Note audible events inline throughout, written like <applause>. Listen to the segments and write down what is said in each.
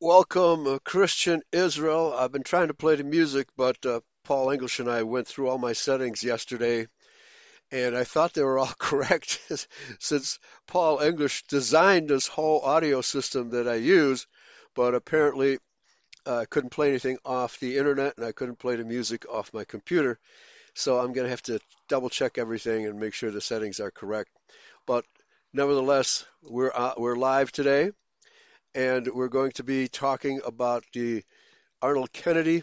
Welcome, uh, Christian Israel. I've been trying to play the music, but uh, Paul English and I went through all my settings yesterday, and I thought they were all <laughs> correct <laughs> since Paul English designed this whole audio system that I use, but apparently uh, I couldn't play anything off the internet and I couldn't play the music off my computer. So I'm going to have to double check everything and make sure the settings are correct. But nevertheless, we're uh, we're live today and we're going to be talking about the Arnold Kennedy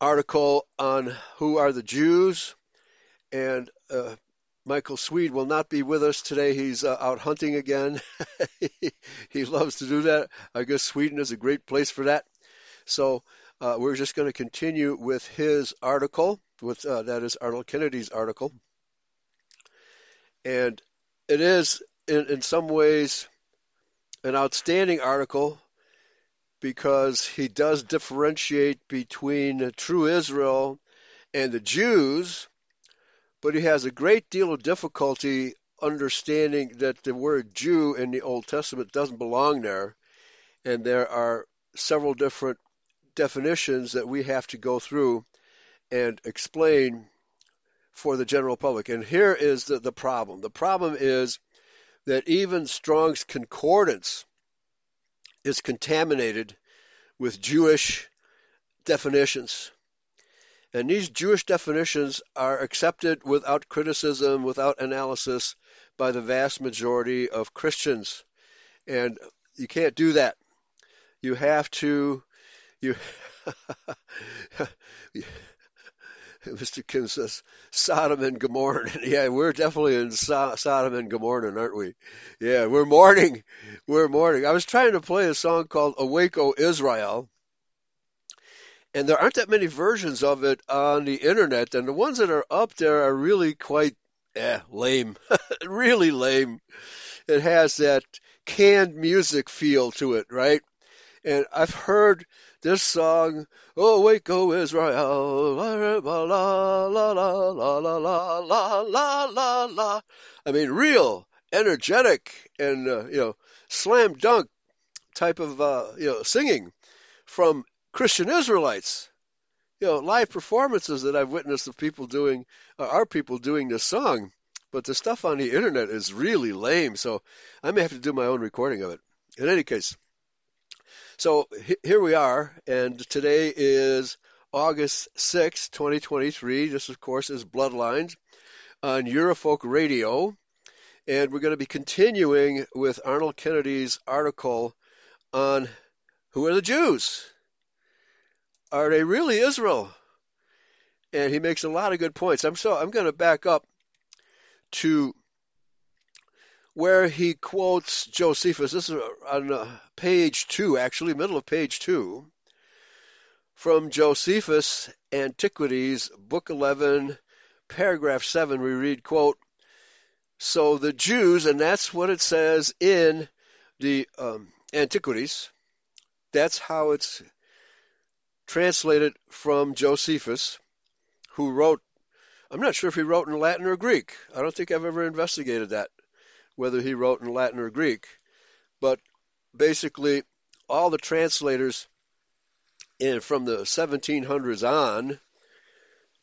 article on who are the Jews. And uh, Michael Swede will not be with us today. He's uh, out hunting again. <laughs> he loves to do that. I guess Sweden is a great place for that. So uh, we're just going to continue with his article, with uh, that is Arnold Kennedy's article, and it is in, in some ways an outstanding article because he does differentiate between true Israel and the Jews, but he has a great deal of difficulty understanding that the word Jew in the Old Testament doesn't belong there, and there are several different definitions that we have to go through and explain for the general public. And here is the, the problem the problem is that even Strong's Concordance is contaminated with Jewish definitions. And these Jewish definitions are accepted without criticism, without analysis by the vast majority of Christians. And you can't do that. You have to, you, <laughs> <laughs> Mr. Kim says Sodom and Gomorrah. <laughs> yeah, we're definitely in so- Sodom and Gomorrah, aren't we? Yeah, we're mourning. <laughs> We're mourning. I was trying to play a song called Awake, O Israel. And there aren't that many versions of it on the internet, and the ones that are up there are really quite eh, lame. really lame. It has that canned music feel to it, right? And I've heard this song, Oh Wake, O Israel, la la la la la la la la la la. I mean, real, energetic, and uh, you know, slam dunk type of uh, you know singing from Christian Israelites. You know, live performances that I've witnessed of people doing, uh, our people doing this song. But the stuff on the internet is really lame, so I may have to do my own recording of it. In any case, so here we are, and today is August 6, 2023. This, of course, is Bloodlines on Eurofolk Radio, and we're going to be continuing with Arnold Kennedy's article on who are the Jews? Are they really Israel? And he makes a lot of good points. I'm so I'm going to back up to where he quotes Josephus. This is on uh, page two, actually, middle of page two, from Josephus Antiquities, Book 11, paragraph 7. We read, quote, So the Jews, and that's what it says in the um, Antiquities, that's how it's translated from Josephus, who wrote, I'm not sure if he wrote in Latin or Greek. I don't think I've ever investigated that whether he wrote in Latin or Greek. But basically, all the translators in, from the 1700s on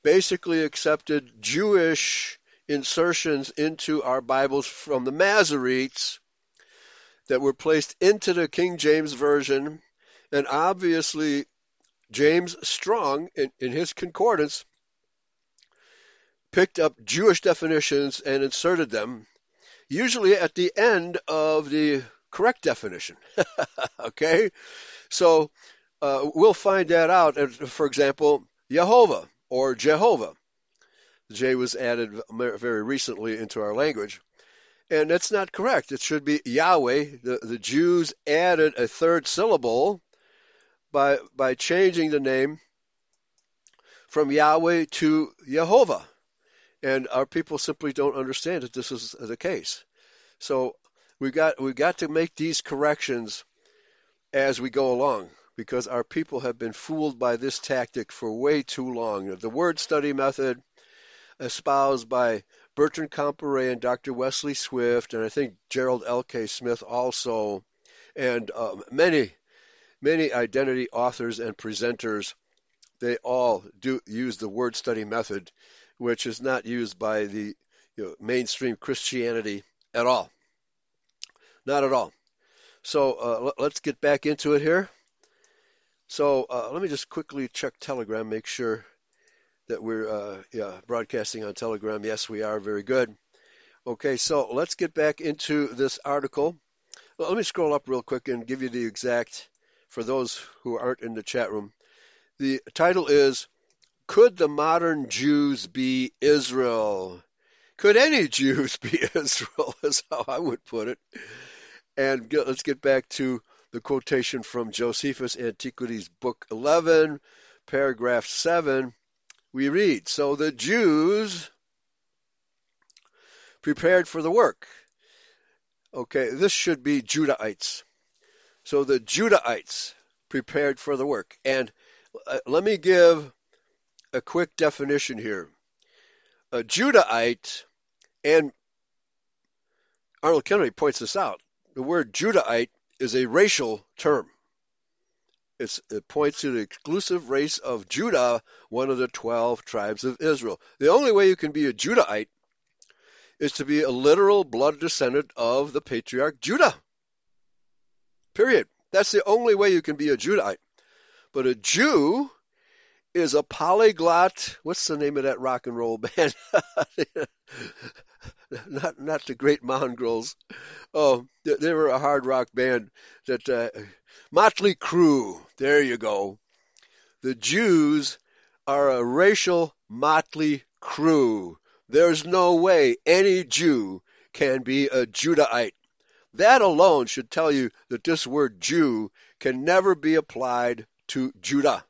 basically accepted Jewish insertions into our Bibles from the Masoretes that were placed into the King James Version. And obviously, James Strong, in, in his concordance, picked up Jewish definitions and inserted them usually at the end of the correct definition. <laughs> okay? So uh, we'll find that out. For example, Jehovah or Jehovah. The J was added very recently into our language. And that's not correct. It should be Yahweh. The, the Jews added a third syllable by, by changing the name from Yahweh to Jehovah. And our people simply don't understand that this is the case. So we got we got to make these corrections as we go along because our people have been fooled by this tactic for way too long. The word study method espoused by Bertrand Comparet and Dr. Wesley Swift, and I think Gerald L.K. Smith also, and um, many, many identity authors and presenters, they all do use the word study method, which is not used by the you know, mainstream Christianity at all. Not at all. So uh, let's get back into it here. So uh, let me just quickly check Telegram, make sure that we're uh, yeah, broadcasting on Telegram. Yes, we are. Very good. Okay, so let's get back into this article. Well, let me scroll up real quick and give you the exact, for those who aren't in the chat room. The title is Could the Modern Jews Be Israel? Could any <laughs> Jews be Israel, is how I would put it. And let's get back to the quotation from Josephus Antiquities, Book 11, paragraph 7. We read So the Jews prepared for the work. Okay, this should be Judahites. So the Judahites prepared for the work. And uh, let me give a quick definition here. A Judahite, and Arnold Kennedy points this out, the word Judahite is a racial term. It's, it points to the exclusive race of Judah, one of the 12 tribes of Israel. The only way you can be a Judahite is to be a literal blood descendant of the patriarch Judah. Period. That's the only way you can be a Judahite. But a Jew is a polyglot. What's the name of that rock and roll <laughs> band? not not the Great Mongrels. Oh, they were a hard rock band that uh, Motley Crue. There you go. The Jews are a racial motley crew. There's no way any Jew can be a Judahite. That alone should tell you that this word Jew can never be applied to Judah.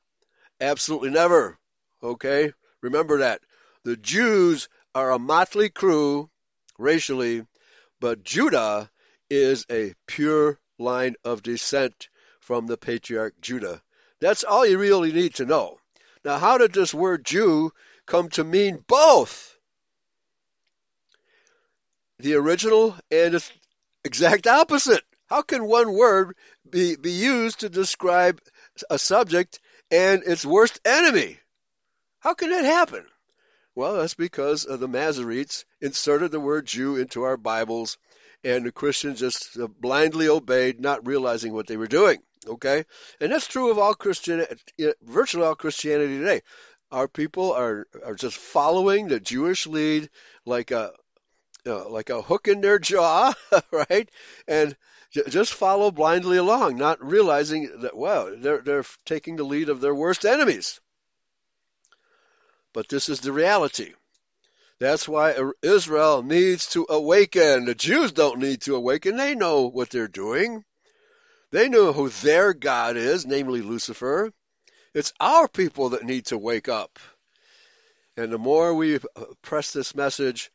Absolutely never. Okay? Remember that. The Jews are a motley crew racially, but Judah is a pure line of descent from the patriarch Judah. That's all you really need to know. Now, how did this word Jew come to mean both? The original and its exact opposite. How can one word be, be used to describe a subject and its worst enemy? How can that happen? Well, that's because the Masoretes inserted the word Jew into our Bibles, and the Christians just blindly obeyed, not realizing what they were doing. Okay, and that's true of all Christian, virtually all Christianity today. Our people are are just following the Jewish lead like a uh, like a hook in their jaw, <laughs> right? And just follow blindly along, not realizing that well, they're they're taking the lead of their worst enemies. But this is the reality. That's why Israel needs to awaken. The Jews don't need to awaken. They know what they're doing. They know who their God is, namely Lucifer. It's our people that need to wake up. And the more we uh, press this message,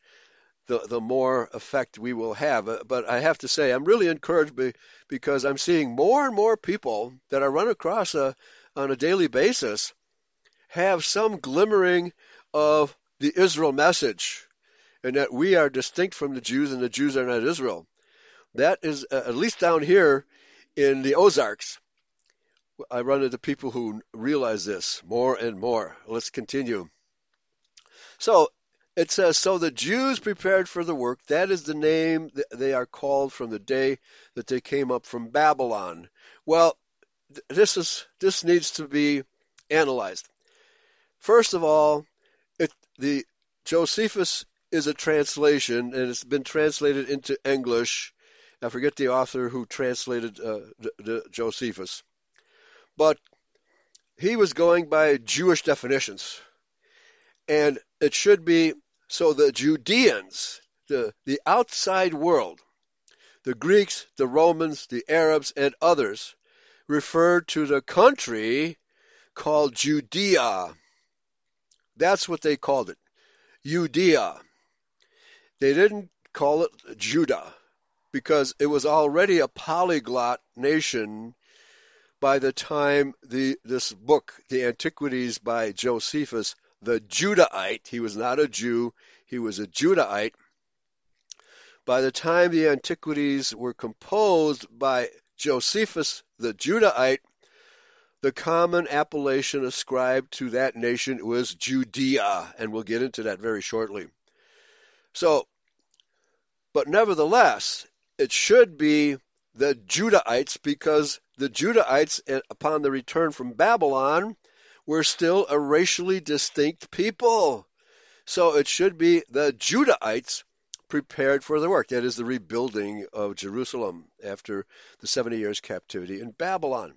the, the more effect we will have. But I have to say, I'm really encouraged because I'm seeing more and more people that I run across a, uh, on a daily basis have some glimmering of the Israel message and that we are distinct from the Jews and the Jews are not Israel. That is, uh, at least down here in the Ozarks, I run into people who realize this more and more. Let's continue. So it says, So the Jews prepared for the work. That is the name they are called from the day that they came up from Babylon. Well, this is this needs to be analyzed. First of all, it, the Josephus is a translation, and it's been translated into English. I forget the author who translated uh, the, the Josephus, but he was going by Jewish definitions, and it should be so. The Judeans, the the outside world, the Greeks, the Romans, the Arabs, and others, referred to the country called Judea that's what they called it. Judea. They didn't call it Judah because it was already a polyglot nation by the time the this book, The Antiquities by Josephus, the Judahite, he was not a Jew, he was a Judahite. By the time the Antiquities were composed by Josephus the Judahite, the common appellation ascribed to that nation was Judea, and we'll get into that very shortly. So, but nevertheless, it should be the Judahites because the Judahites, eh, upon the return from Babylon, were still a racially distinct people. So it should be the Judahites prepared for the work. That is the rebuilding of Jerusalem after the 70 years captivity in Babylon.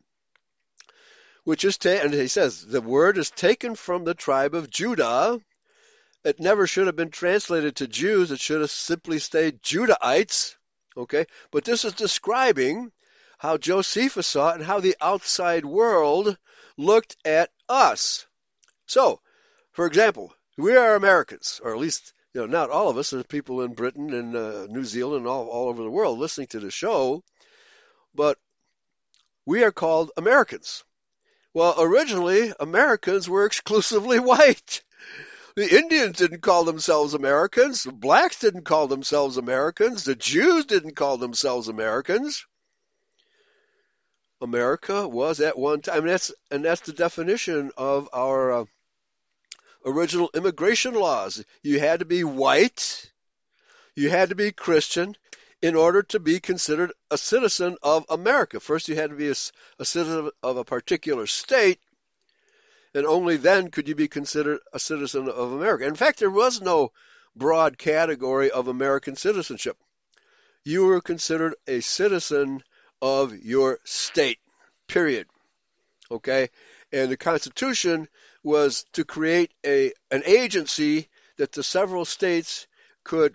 Which is, ta- and he says, the word is taken from the tribe of Judah. It never should have been translated to Jews. It should have simply stayed Judahites. Okay? But this is describing how Josephus saw it and how the outside world looked at us. So, for example, we are Americans, or at least you know not all of us. There's people in Britain and uh, New Zealand and all all over the world listening to the show, but we are called Americans. Well, originally Americans were <laughs> exclusively white. The Indians didn't call themselves Americans. The blacks didn't call themselves Americans. The Jews didn't call themselves Americans. America was at one time, and that's and that's the definition of our uh, original immigration laws. You had to be white, you had to be Christian in order to be considered a citizen of America. First, you had to be a, a citizen of a particular state, and only then could you be considered a citizen of America. In fact, there was no broad category of American citizenship. You were considered a citizen of your state, period. Okay? And the Constitution was to create a an agency that the several states could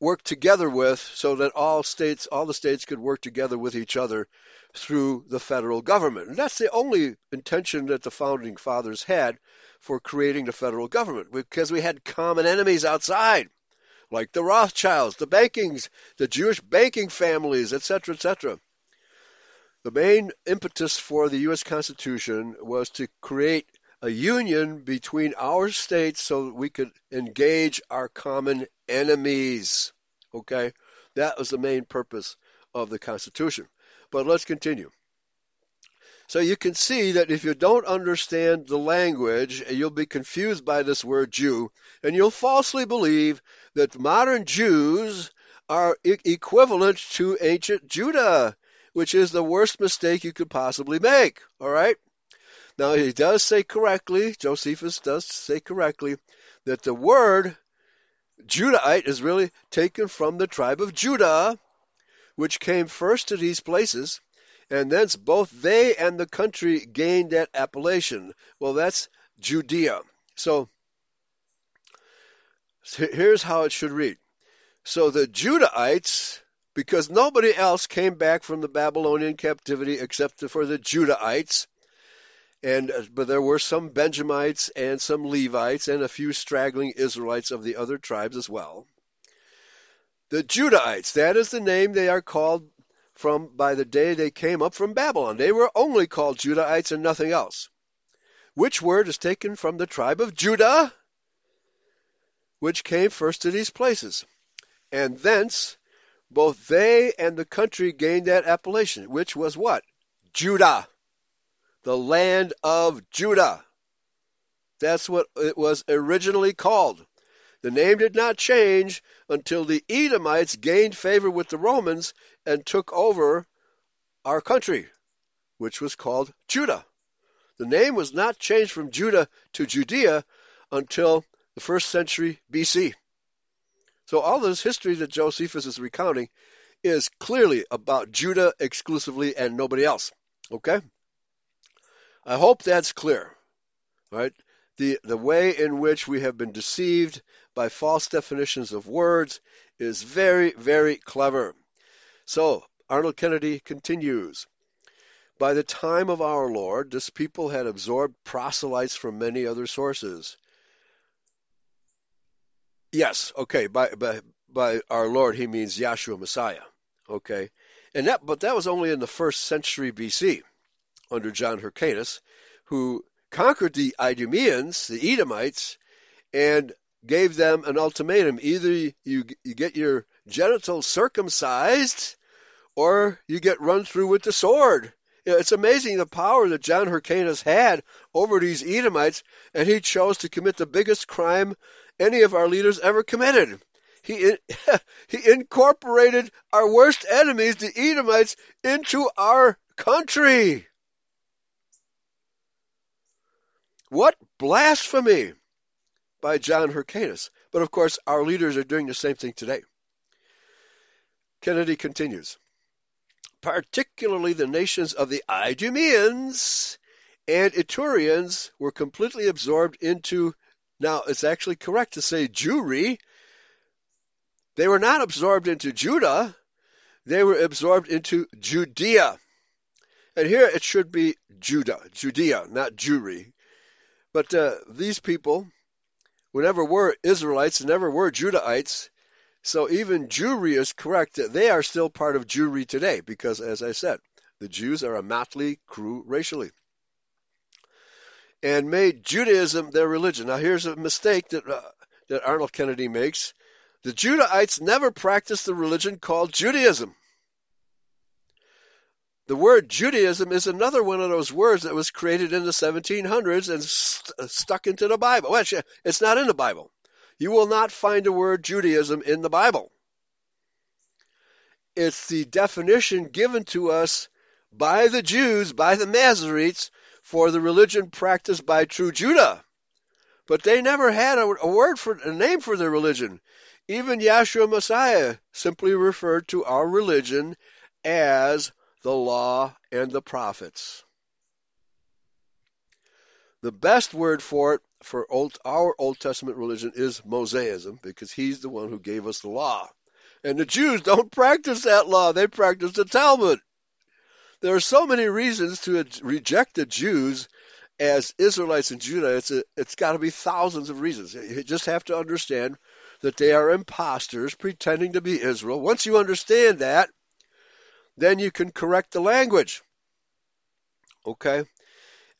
work together with so that all states all the states could work together with each other through the federal government. And that's the only intention that the founding fathers had for creating the federal government because we had common enemies outside like the Rothschilds, the bankings, the Jewish banking families, etc., etc. The main impetus for the U.S. Constitution was to create a union between our states so that we could engage our common enemies. Okay? That was the main purpose of the Constitution. But let's continue. So you can see that if you don't understand the language, you'll be confused by this word Jew, and you'll falsely believe that modern Jews are equivalent to ancient Judah which is the worst mistake you could possibly make. All right? Now, he does say correctly, Josephus does say correctly, that the word Judahite is really taken from the tribe of Judah, which came first to these places, and thence both they and the country gained that appellation. Well, that's Judea. So, here's how it should read. So the Judahites because nobody else came back from the Babylonian captivity except for the Judahites. And uh, but there were some Benjamites and some Levites and a few straggling Israelites of the other tribes as well. The Judahites, that is the name they are called from by the day they came up from Babylon. They were only called Judahites and nothing else. Which word is taken from the tribe of Judah, which came first to these places. And thence both they and the country gained that appellation, which was what? Judah. The land of Judah. That's what it was originally called. The name did not change until the Edomites gained favor with the Romans and took over our country, which was called Judah. The name was not changed from Judah to Judea until the first century BC. So all this history that Josephus is recounting is clearly about Judah exclusively and nobody else. Okay? I hope that's clear. Right? The the way in which we have been deceived by false definitions of words is very, very clever. So Arnold Kennedy continues. By the time of our Lord, this people had absorbed proselytes from many other sources. Yes, okay. By by by our Lord, he means Yahshua Messiah. Okay, and that but that was only in the first century BC under John Hyrcanus, who conquered the Idumeans, the Edomites, and gave them an ultimatum: either you, you get your genitals circumcised, or you get run through with the sword. It's amazing the power that John Hyrcanus had over these Edomites, and he chose to commit the biggest crime any of our leaders ever committed. He, <laughs> he incorporated our worst enemies, the Edomites, into our country. What blasphemy by John Hyrcanus. But of course, our leaders are doing the same thing today. Kennedy continues particularly the nations of the Idumeans and Itureans were completely absorbed into, now it's actually correct to say Jewry. They were not absorbed into Judah, they were absorbed into Judea. And here it should be Judah, Judea, not Jewry. But uh, these people, whenever were Israelites, never were Judahites, so even Jewry is correct that they are still part of Jewry today because, as I said, the Jews are a motley crew racially. And made Judaism their religion. Now, here's a mistake that, uh, that Arnold Kennedy makes. The Judahites never practiced the religion called Judaism. The word Judaism is another one of those words that was created in the 1700s and st- stuck into the Bible. Well, it's not in the Bible. You will not find the word Judaism in the Bible. It's the definition given to us by the Jews, by the Masoretes, for the religion practiced by true Judah. But they never had a, a word for a name for their religion. Even Yahshua Messiah simply referred to our religion as the law and the prophets. The best word for it for old, our Old Testament religion is Mosaism because he's the one who gave us the law. And the Jews don't practice that law, they practice the Talmud. There are so many reasons to reject the Jews as Israelites in Judah. It's, it's got to be thousands of reasons. You just have to understand that they are imposters pretending to be Israel. Once you understand that, then you can correct the language. Okay?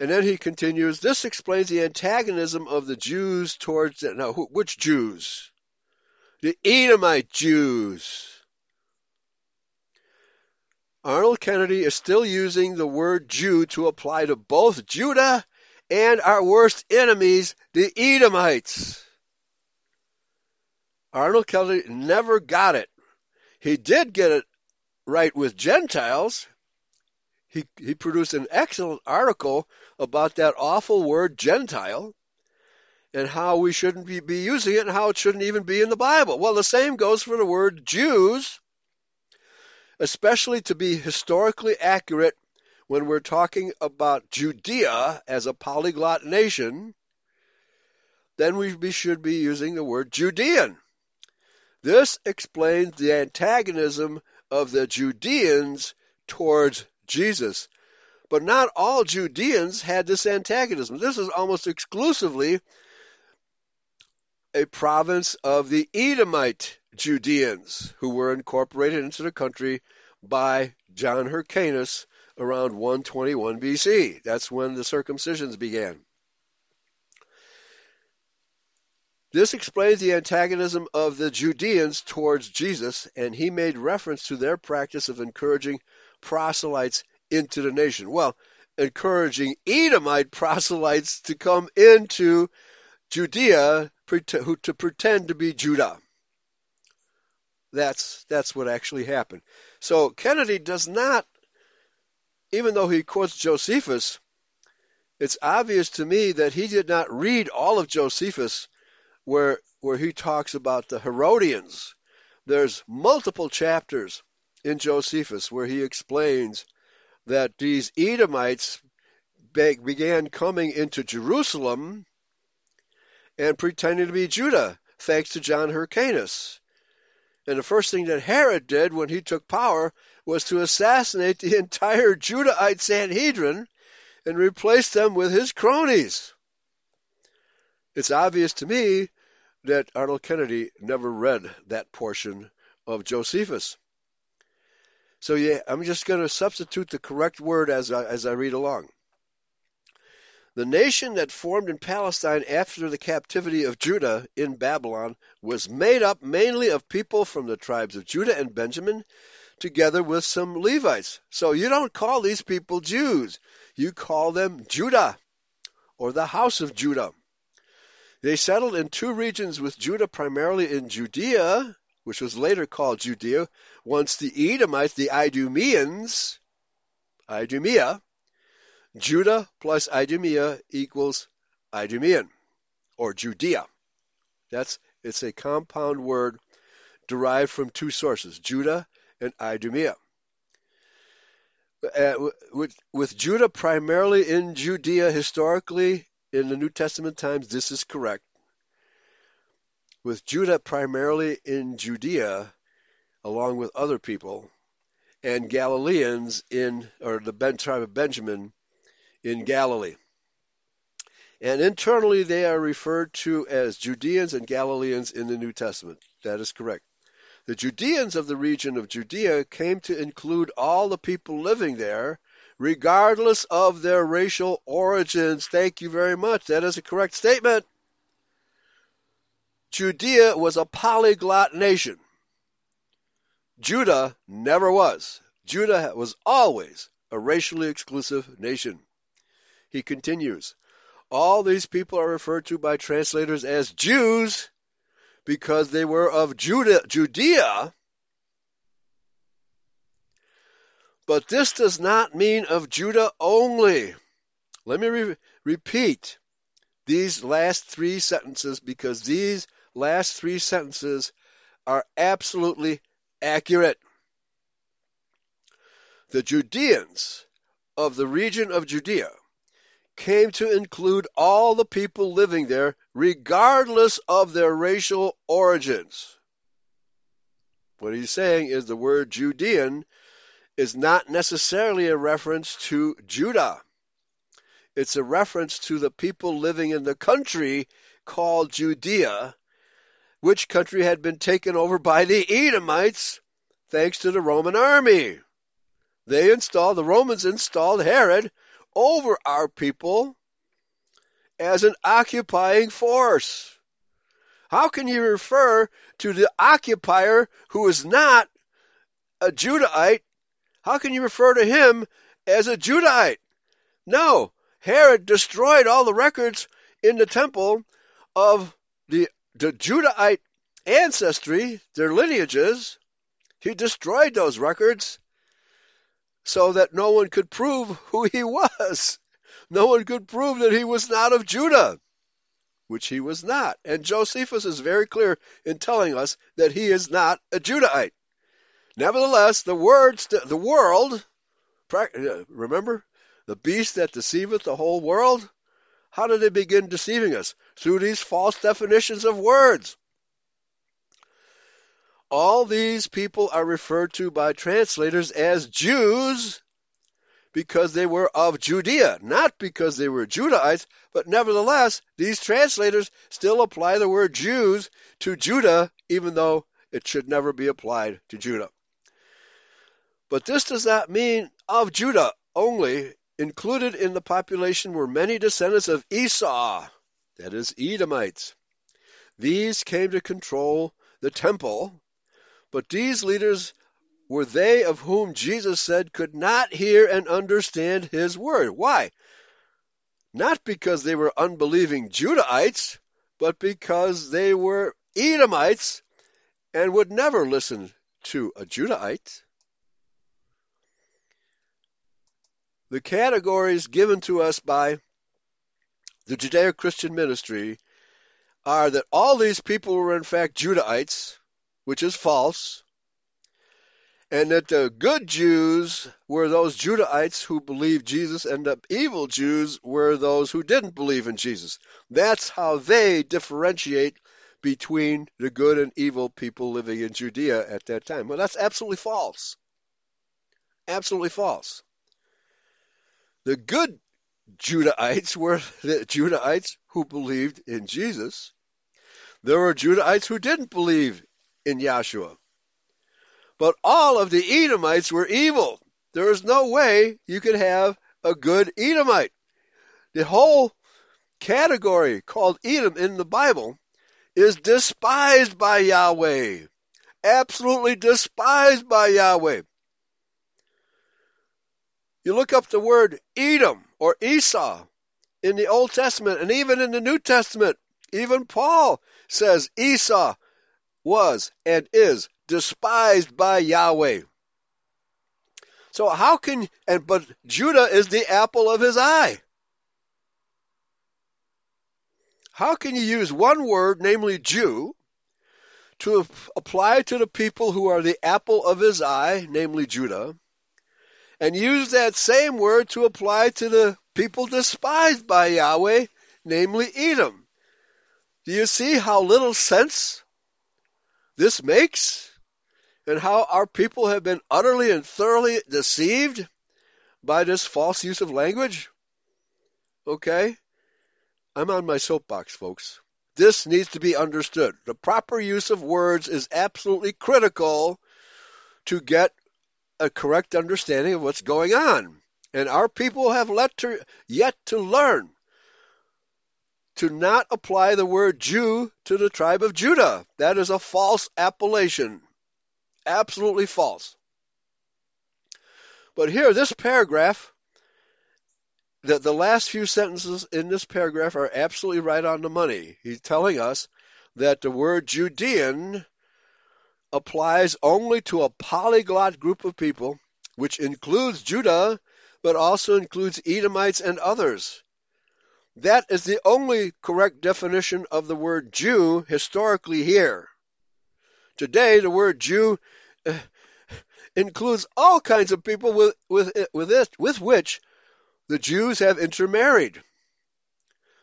And then he continues, this explains the antagonism of the Jews towards, now, which Jews? The Edomite Jews. Arnold Kennedy is still using the word Jew to apply to both Judah and our worst enemies, the Edomites. Arnold Kennedy never got it. He did get it right with Gentiles, he, he produced an excellent article about that awful word Gentile and how we shouldn't be, be using it and how it shouldn't even be in the Bible. Well, the same goes for the word Jews, especially to be historically accurate when we're talking about Judea as a polyglot nation, then we should be using the word Judean. This explains the antagonism of the Judeans towards Jesus. But not all Judeans had this antagonism. This is almost exclusively a province of the Edomite Judeans who were incorporated into the country by John Hyrcanus around 121 BC. That's when the circumcisions began. This explains the antagonism of the Judeans towards Jesus, and he made reference to their practice of encouraging proselytes into the nation. Well, encouraging Edomite proselytes to come into Judea to pretend to be Judah. That's that's what actually happened. So Kennedy does not, even though he quotes Josephus, it's obvious to me that he did not read all of Josephus, where where he talks about the Herodians. There's multiple chapters in Josephus where he explains that these Edomites began coming into Jerusalem and pretending to be Judah, thanks to John Hyrcanus. And the first thing that Herod did when he took power was to assassinate the entire Judahite Sanhedrin and replace them with his cronies. It's obvious to me that Arnold Kennedy never read that portion of Josephus. So yeah, I'm just going to substitute the correct word as I, as I read along. The nation that formed in Palestine after the captivity of Judah in Babylon was made up mainly of people from the tribes of Judah and Benjamin, together with some Levites. So you don't call these people Jews. You call them Judah or the house of Judah. They settled in two regions with Judah, primarily in Judea, which was later called Judea, once the Edomites, the Idumeans, Idumea, Judah plus Idumea equals Idumean or Judea. That's it's a compound word derived from two sources, Judah and Idumea. Uh, with, with Judah primarily in Judea historically in the New Testament times, this is correct. With Judah primarily in Judea, along with other people, and Galileans in, or the ben, tribe of Benjamin in Galilee. And internally, they are referred to as Judeans and Galileans in the New Testament. That is correct. The Judeans of the region of Judea came to include all the people living there, regardless of their racial origins. Thank you very much. That is a correct statement. Judea was a polyglot nation. Judah never was. Judah was always a racially exclusive nation. He continues, all these people are referred to by translators as Jews because they were of Judah, Judea. But this does not mean of Judah only. Let me re- repeat these last three sentences because these last three sentences are absolutely accurate. The Judeans of the region of Judea came to include all the people living there, regardless of their racial origins. What he's saying is the word Judean is not necessarily a reference to Judah. It's a reference to the people living in the country called Judea, which country had been taken over by the Edomites thanks to the Roman army. They installed, the Romans installed Herod over our people as an occupying force. How can you refer to the occupier who is not a Judahite? How can you refer to him as a Judahite? No, Herod destroyed all the records in the temple of the, the Judahite ancestry, their lineages. He destroyed those records so that no one could prove who he was. No one could prove that he was not of Judah, which he was not. And Josephus is very clear in telling us that he is not a Judahite. Nevertheless, the words, the world, uh, remember, the beast that deceiveth the whole world, how did they begin deceiving us? Through these false definitions of words. All these people are referred to by translators as Jews because they were of Judea, not because they were Judahites, but nevertheless, these translators still apply the word Jews to Judah, even though it should never be applied to Judah. But this does not mean of Judah only. Included in the population were many descendants of Esau, that is, Edomites. These came to control the temple but these leaders were they of whom Jesus said could not hear and understand his word. Why? Not because they were unbelieving Judahites, but because they were Edomites and would never listen to a Judahite. The categories given to us by the Judeo Christian ministry are that all these people were in fact Judahites which is false, and that the good Jews were those Judahites who believed Jesus, and the evil Jews were those who didn't believe in Jesus. That's how they differentiate between the good and evil people living in Judea at that time. Well, that's absolutely false. Absolutely false. The good Judahites were <laughs> the Judahites who believed in Jesus. There were Judahites who didn't believe in Yahshua. But all of the Edomites were evil. There is no way you could have a good Edomite. The whole category called Edom in the Bible is despised by Yahweh. absolutely despised by Yahweh. You look up the word Edom or Esau in the Old Testament and even in the New Testament. Even Paul says Esau was and is despised by Yahweh. So how can and but Judah is the apple of his eye. How can you use one word, namely Jew, to apply to the people who are the apple of his eye, namely Judah, and use that same word to apply to the people despised by Yahweh, namely Edom? Do you see how little sense this makes? And how our people have been utterly and thoroughly deceived by this false use of language? Okay? I'm on my soapbox, folks. This needs to be understood. The proper use of words is absolutely critical to get a correct understanding of what's going on. And our people have to, yet to learn to not apply the word Jew to the tribe of Judah. That is a false appellation. Absolutely false. But here, this paragraph, the, the last few sentences in this paragraph are absolutely right on the money. He's telling us that the word Judean applies only to a polyglot group of people, which includes Judah, but also includes Edomites and others. That is the only correct definition of the word Jew historically here. Today, the word Jew uh, includes all kinds of people with, with, with, it, with which the Jews have intermarried.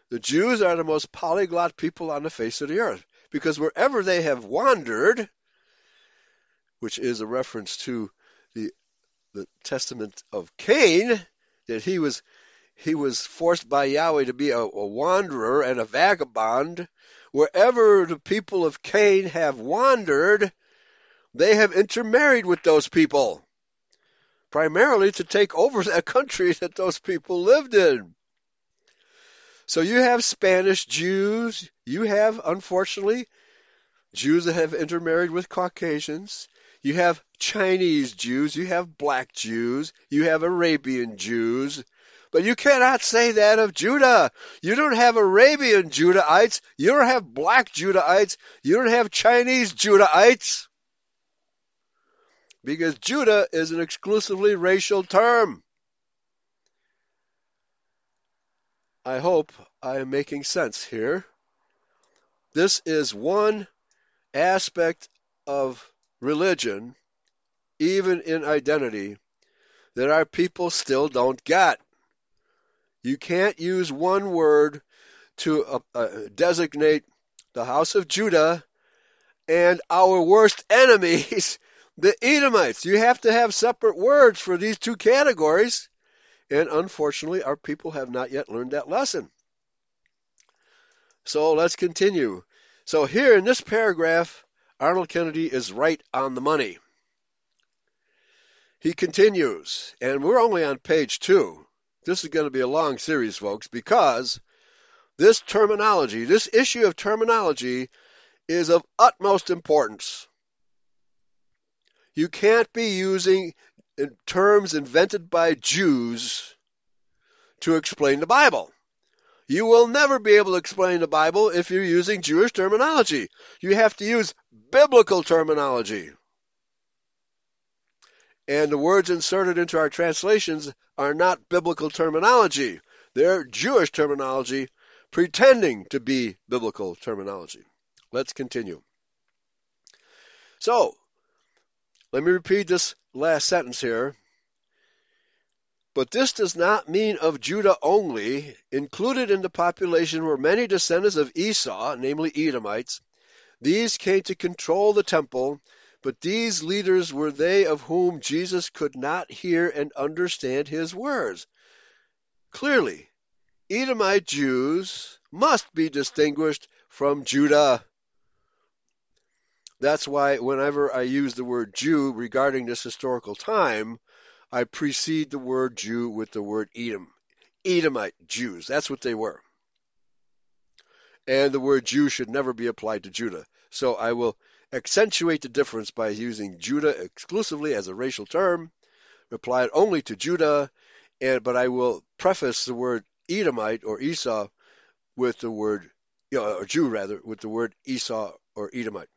The Jews are the most polyglot people on the face of the earth because wherever they have wandered, which is a reference to the, the testament of Cain, that he was he was forced by Yahweh to be a, a wanderer and a vagabond. Wherever the people of Cain have wandered, they have intermarried with those people, primarily to take over <laughs> that country that those people lived in. So you have Spanish Jews, you have, unfortunately, Jews that have intermarried with Caucasians, you have Chinese Jews, you have black Jews, you have Arabian Jews, but you cannot say that of Judah. You don't have Arabian Judahites. You don't have black Judahites. You don't have Chinese Judahites. Because Judah is an exclusively racial term. I hope I am making sense here. This is one aspect of religion, even in identity, that our people still don't get. You can't use one word to uh, uh, designate the house of Judah and our worst enemies, <laughs> the Edomites. You have to have separate words for these two categories. And unfortunately, our people have not yet learned that lesson. So let's continue. So here in this paragraph, Arnold Kennedy is right on the money. He continues, and we're only on page two. This is going to be a long series, folks, because this terminology, this issue of terminology, is of utmost importance. You can't be using terms invented by Jews to explain the Bible. You will never be able to explain the Bible if you're using Jewish terminology. You have to use biblical terminology. And the words inserted into our translations are not biblical terminology. They're Jewish terminology pretending to be biblical terminology. Let's continue. So, let me repeat this last sentence here. But this does not mean of Judah only. Included in the population were many descendants of Esau, namely Edomites. These came to control the temple but these leaders were they of whom Jesus could not hear and understand his words. Clearly, Edomite Jews must be distinguished from Judah. That's why whenever I use the word Jew regarding this historical time, I precede the word Jew with the word Edom. Edomite Jews. That's what they were. And the word Jew should never be applied to Judah. So I will accentuate the difference by using Judah exclusively as a racial term, applied only to Judah, and but I will preface the word Edomite or Esau with the word, or Jew rather, with the word Esau or Edomite.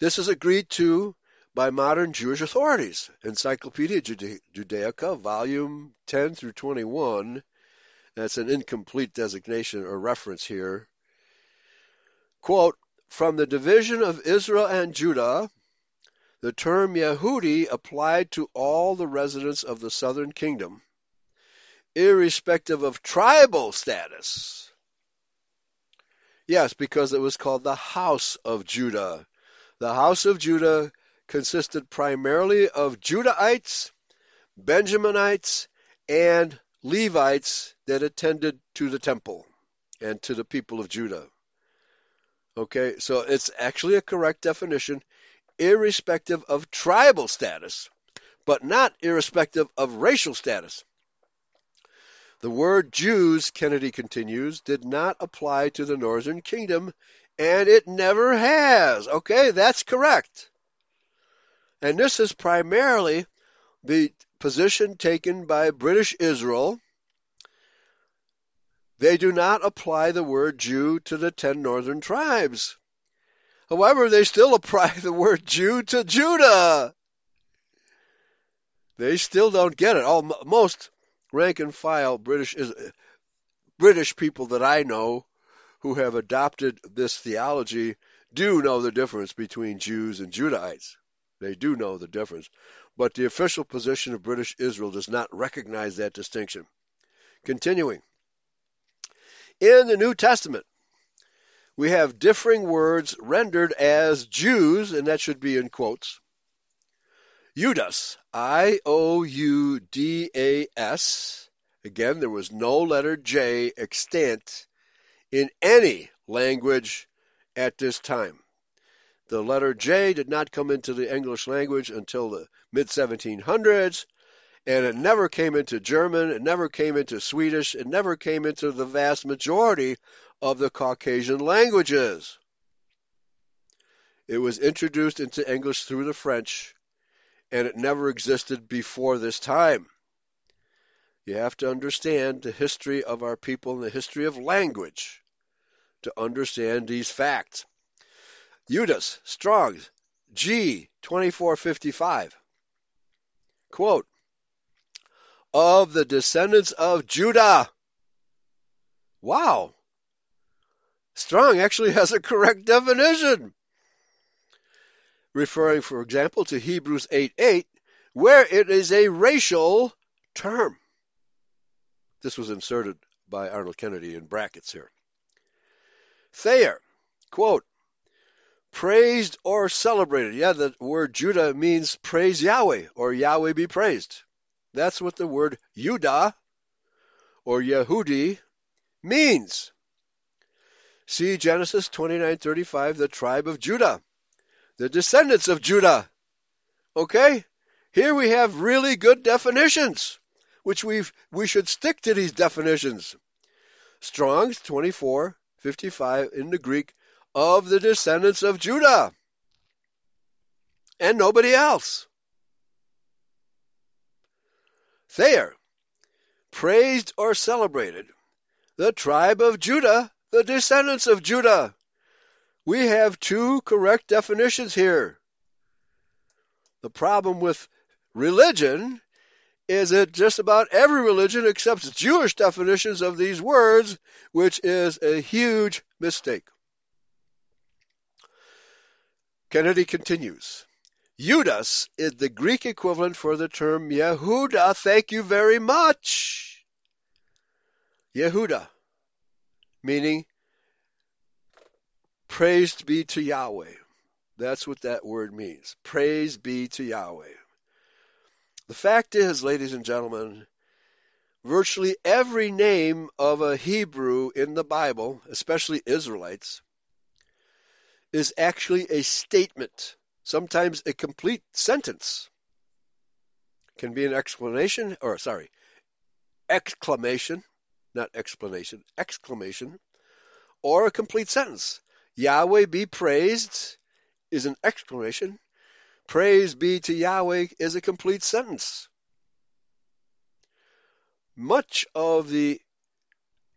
This is agreed to by modern Jewish authorities. Encyclopedia Judaica, volume 10 through 21. That's an incomplete designation or reference here. Quote, from the division of Israel and Judah, the term Yehudi applied to all the residents of the southern kingdom, irrespective of tribal status. Yes, because it was called the house of Judah. The house of Judah consisted primarily of Judahites, Benjaminites, and Levites that attended to the temple and to the people of Judah. Okay, so it's actually a correct definition, irrespective of tribal status, but not irrespective of racial status. The word Jews, Kennedy continues, did not apply to the northern kingdom, and it never has. Okay, that's correct. And this is primarily the position taken by British Israel they do not apply the word Jew to the ten northern tribes. However, they still <laughs> apply the word Jew to Judah. They still don't get it. All, most rank and file British British people that I know who have adopted this theology do know the difference between Jews and Judahites. They do know the difference. But the official position of British Israel does not recognize that distinction. Continuing. In the New Testament, we have differing words rendered as Jews, and that should be in quotes. Ioudas, I O U D A S. Again, there was no letter J extant in any language at this time. The letter J did not come into the English language until the mid 1700s, and it never came into German, it never came into Swedish, it never came into the vast majority of the Caucasian languages. It was introduced into English through the French, and it never existed before this time. You have to understand the history of our people and the history of language to understand these facts. Ioudas, Strong's, G 2455. Quote, of the descendants of Judah. Wow. Strong actually has a correct definition. Referring, for example, to Hebrews 8 8, where it is a racial term. This was inserted by Arnold Kennedy in brackets here. Thayer, quote, praised or celebrated. Yeah, the word Judah means praise Yahweh or Yahweh be praised. That's what the word Yudah or Yehudi means. See Genesis 29:35, the tribe of Judah, the descendants of Judah. Okay? Here we have really good definitions, which we we should stick to these definitions. Strong's 24:55 in the Greek of the descendants of Judah and nobody else. Thayer, praised or celebrated. The tribe of Judah, the descendants of Judah. We have two correct definitions here. The problem with religion is that just about every religion accepts Jewish definitions of these words, which is a huge mistake. Kennedy continues. Ioudas is the Greek equivalent for the term Yehuda. Thank you very much. Yehuda, meaning praised be to Yahweh. That's what that word means. Praise be to Yahweh. The fact is, ladies and gentlemen, virtually every name of a Hebrew in the Bible, especially Israelites, is actually a statement Sometimes a complete sentence can be an explanation, or sorry, exclamation, not explanation, exclamation, or a complete sentence. Yahweh be praised, is an exclamation. Praise be to Yahweh is a complete sentence. Much of the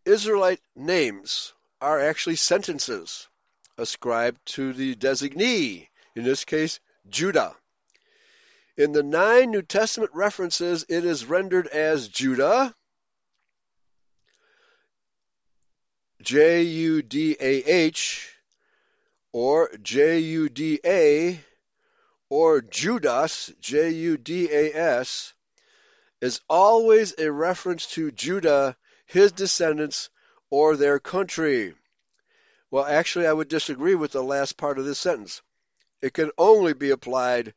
Israelite names are actually sentences ascribed to the designee, in this case, Judah. In the nine New Testament references, it is rendered as Judah, J U D A H, or J U D A, or Judas, J U D A S, is always a reference to Judah, his descendants, or their country. Well, actually, I would disagree with the last part of this sentence. It can only be applied.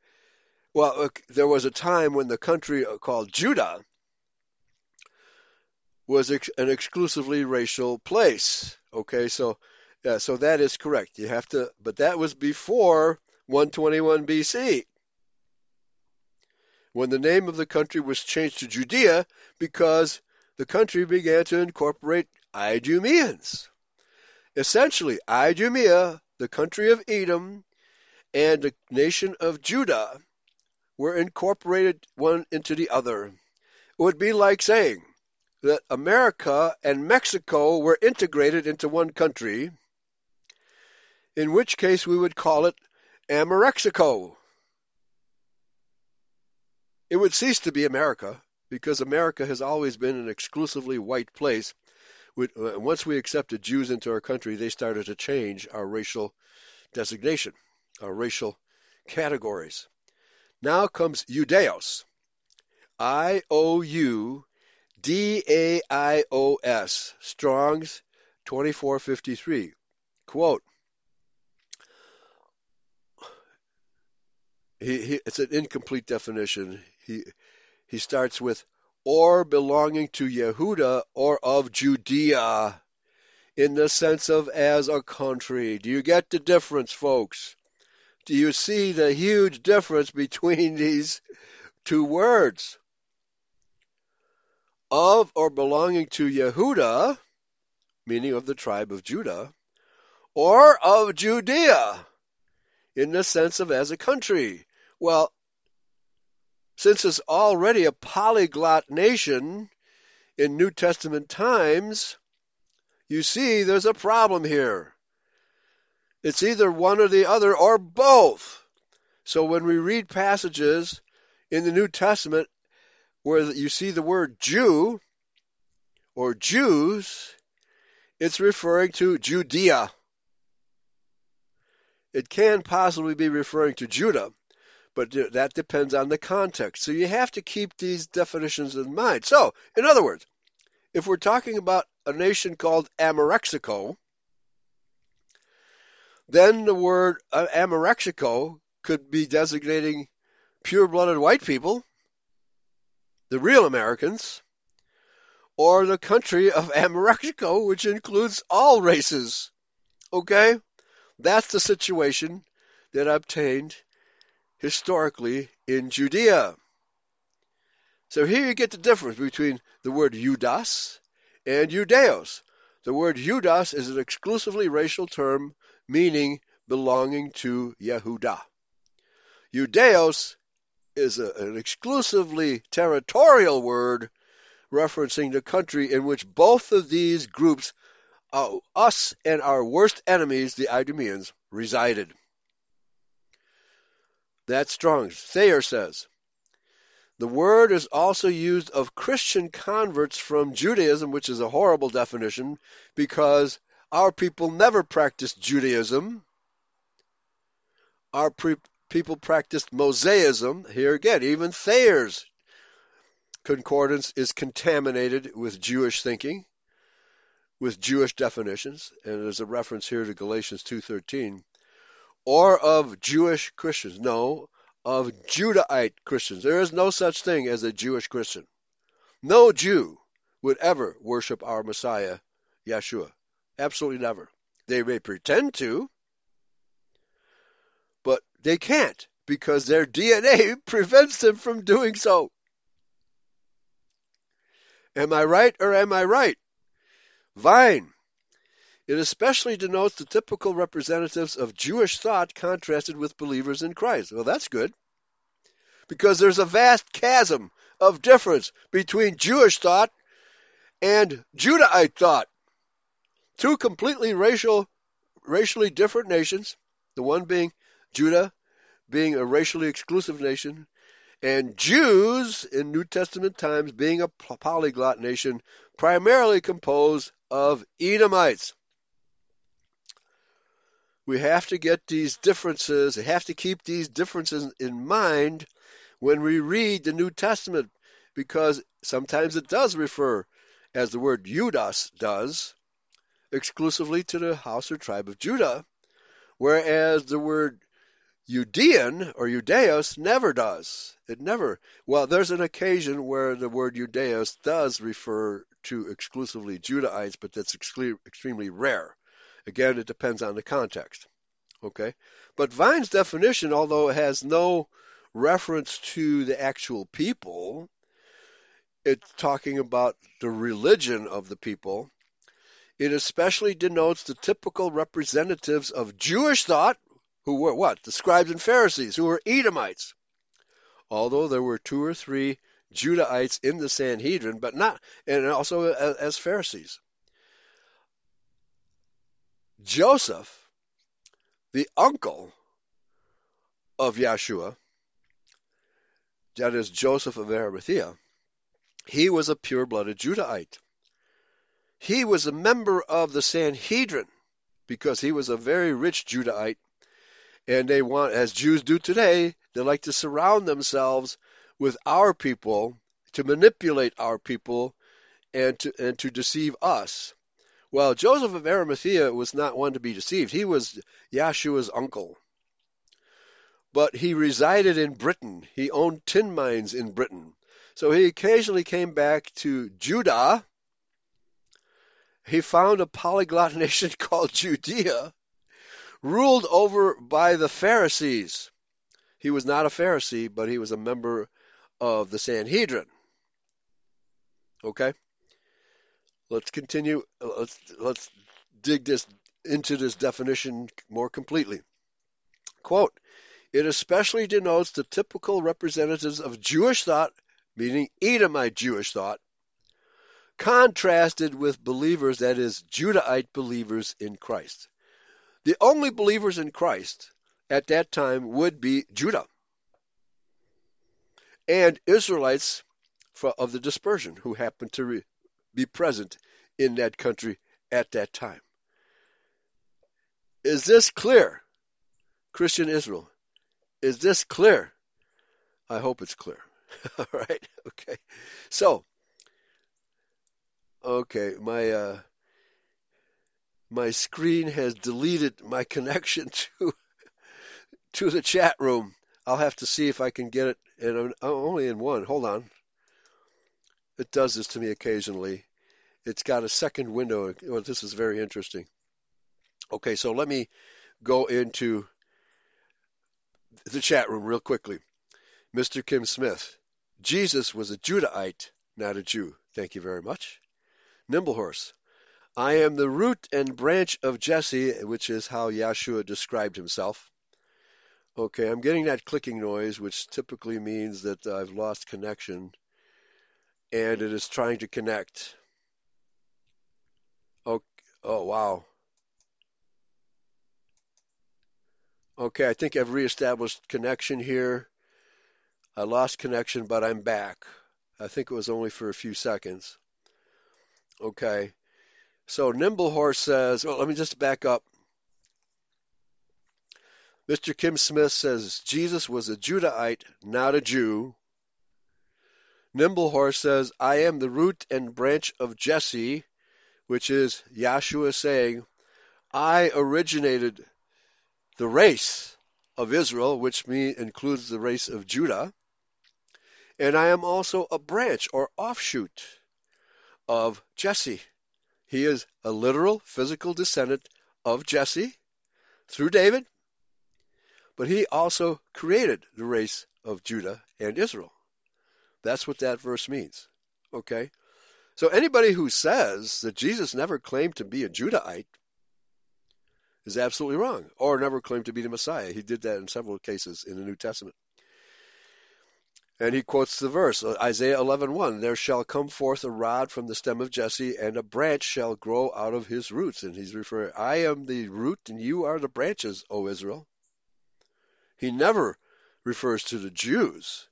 Well, uh, there was a time when the country uh, called Judah was an exclusively racial place. Okay, so yeah, so that is correct. You have to, but that was before 121 BC, when the name of the country was changed to Judea because the country began to incorporate Idumeans. Essentially, Idumea, the country of Edom, and the nation of Judah were incorporated one into the other. It would be like saying that America and Mexico were integrated into one country, in which case we would call it Amerexico. It would cease to be America because America has always been an exclusively white place uh, once we accepted Jews into our country, they started to change our racial designation, our racial categories. Now comes Ioudaios. I O U D A I O S. Strong's 2453. Quote. He, he, it's an incomplete definition. He, he starts with or belonging to Yehuda or of Judea in the sense of as a country. Do you get the difference, folks? Do you see the huge difference between these two words? Of or belonging to Yehuda, meaning of the tribe of Judah, or of Judea, in the sense of as a country. Well, since it's already a polyglot nation in New Testament times, you see there's a problem here. It's either one or the other or both. So when we read passages in the New Testament where you see the word Jew or Jews, it's referring to Judea. It can possibly be referring to Judah but that depends on the context. So you have to keep these definitions in mind. So, in other words, if we're talking about a nation called Amerexico, then the word uh, Amerexico could be designating pure blooded white people, the real Americans, or the country of <laughs> Amerexico, which includes all races. Okay? That's the situation that obtained historically in Judea. So here you get the difference between the word Judas and Judeos. The word Judas is an exclusively racial term meaning belonging to Yehuda. Ioudaios is a, an exclusively territorial word referencing the country in which both of these groups, uh, us and our worst enemies, the Idumeans, resided. That's Strong's. Thayer says. The word is also used of Christian converts from Judaism, which is a horrible definition because our people never practiced Judaism. Our pre- people practiced Mosaism. Here again, even Thayer's concordance is contaminated with Jewish thinking, with Jewish definitions, and there's a reference here to Galatians 2:13 or of Jewish Christians. No, of Judahite Christians. There is no such thing as a Jewish Christian. No Jew would ever worship our Messiah, Yeshua. Absolutely never. They may pretend to, but they can't because their DNA <laughs> prevents them from doing so. Am I right or am I right? Vine. It especially denotes the typical representatives of Jewish thought contrasted with believers in Christ. Well, that's good. Because there's a vast chasm of difference between Jewish thought and Judahite thought. Two completely racial, racially different nations, the one being Judah, being a racially exclusive nation, and Jews in New Testament times being a polyglot nation, primarily composed of Edomites. We have to get these differences, we have to keep these differences in mind when we read the New Testament, because sometimes it does refer, as the word Judas does, exclusively to the house or tribe of Judah, whereas the word Judean or Judeos never does. It never. Well, there's an occasion where the word Judeos does refer to exclusively Judahites, but that's extremely rare. Again, it depends on the context. Okay? But Vine's definition, although it has no reference to the actual people, it's talking about the religion of the people. It especially denotes the typical representatives of Jewish thought, who were what? The scribes and Pharisees, who were Edomites. Although there were two or three Judahites in the Sanhedrin, but not, and also as, as Pharisees. Joseph, the uncle of Yeshua, that is Joseph of Arimathea, he was a pure blooded Judahite. He was a member of the Sanhedrin because he was a very rich Judahite. And they want, as Jews do today, they like to surround themselves with our people to manipulate our people and to, and to deceive us. Well, Joseph of Arimathea was not one to be deceived. He was Yeshua's uncle. But he resided in Britain. He owned tin mines in Britain. So he occasionally came back to Judah. He found a polyglot nation <laughs> called Judea, ruled over by the Pharisees. He was not a Pharisee, but he was a member of the Sanhedrin. Okay? Let's continue. Let's let's dig this into this definition more completely. Quote: It especially denotes the typical representatives of Jewish thought, meaning Edomite Jewish thought, contrasted with believers, that is, Judahite believers in Christ. The only believers in Christ at that time would be Judah and Israelites of the dispersion who happened to be present in that country at that time. Is this clear? Christian Israel. Is this clear? I hope it's clear. <laughs> All right. Okay. So, okay, my uh, my screen has deleted my <laughs> connection to to the chat room. I'll have to see if I can get it, and I'm only in one. Hold on. It does this to me occasionally. It's got a second window. Well, this is very interesting. Okay, so let me go into the chat room real quickly. Mr. Kim Smith. Jesus was a Judahite, not a Jew. Thank you very much. Nimblehorse. I am the root and branch of Jesse, which is how Yeshua described himself. Okay, I'm getting that clicking noise, which typically means that I've lost connection and it is trying to connect. Oh, oh wow. Okay, I think I've reestablished connection here. I lost connection, but I'm back. I think it was only for a few seconds. Okay. So Nimble Horse says, well, let me just back up. Mr. Kim Smith says Jesus was a Judahite, not a Jew. Nimble Horse says, I am the root and branch of Jesse, which is Yahshua saying, I originated the race of Israel, which mean, includes the race of Judah, and I am also a branch or offshoot of Jesse. He is a literal physical descendant of Jesse through David, but he also created the race of Judah and Israel. That's what that verse means. Okay? So anybody who says that Jesus never claimed to be a Judahite, is absolutely wrong, or never claimed to be the Messiah. He did that in several cases in the New Testament. And he quotes the verse, Isaiah 11:1, "There shall come forth a rod from the stem of Jesse, and a branch shall grow out of his roots." And he's referring, "I am the root, and you are the branches, O Israel." He never refers to the Jews,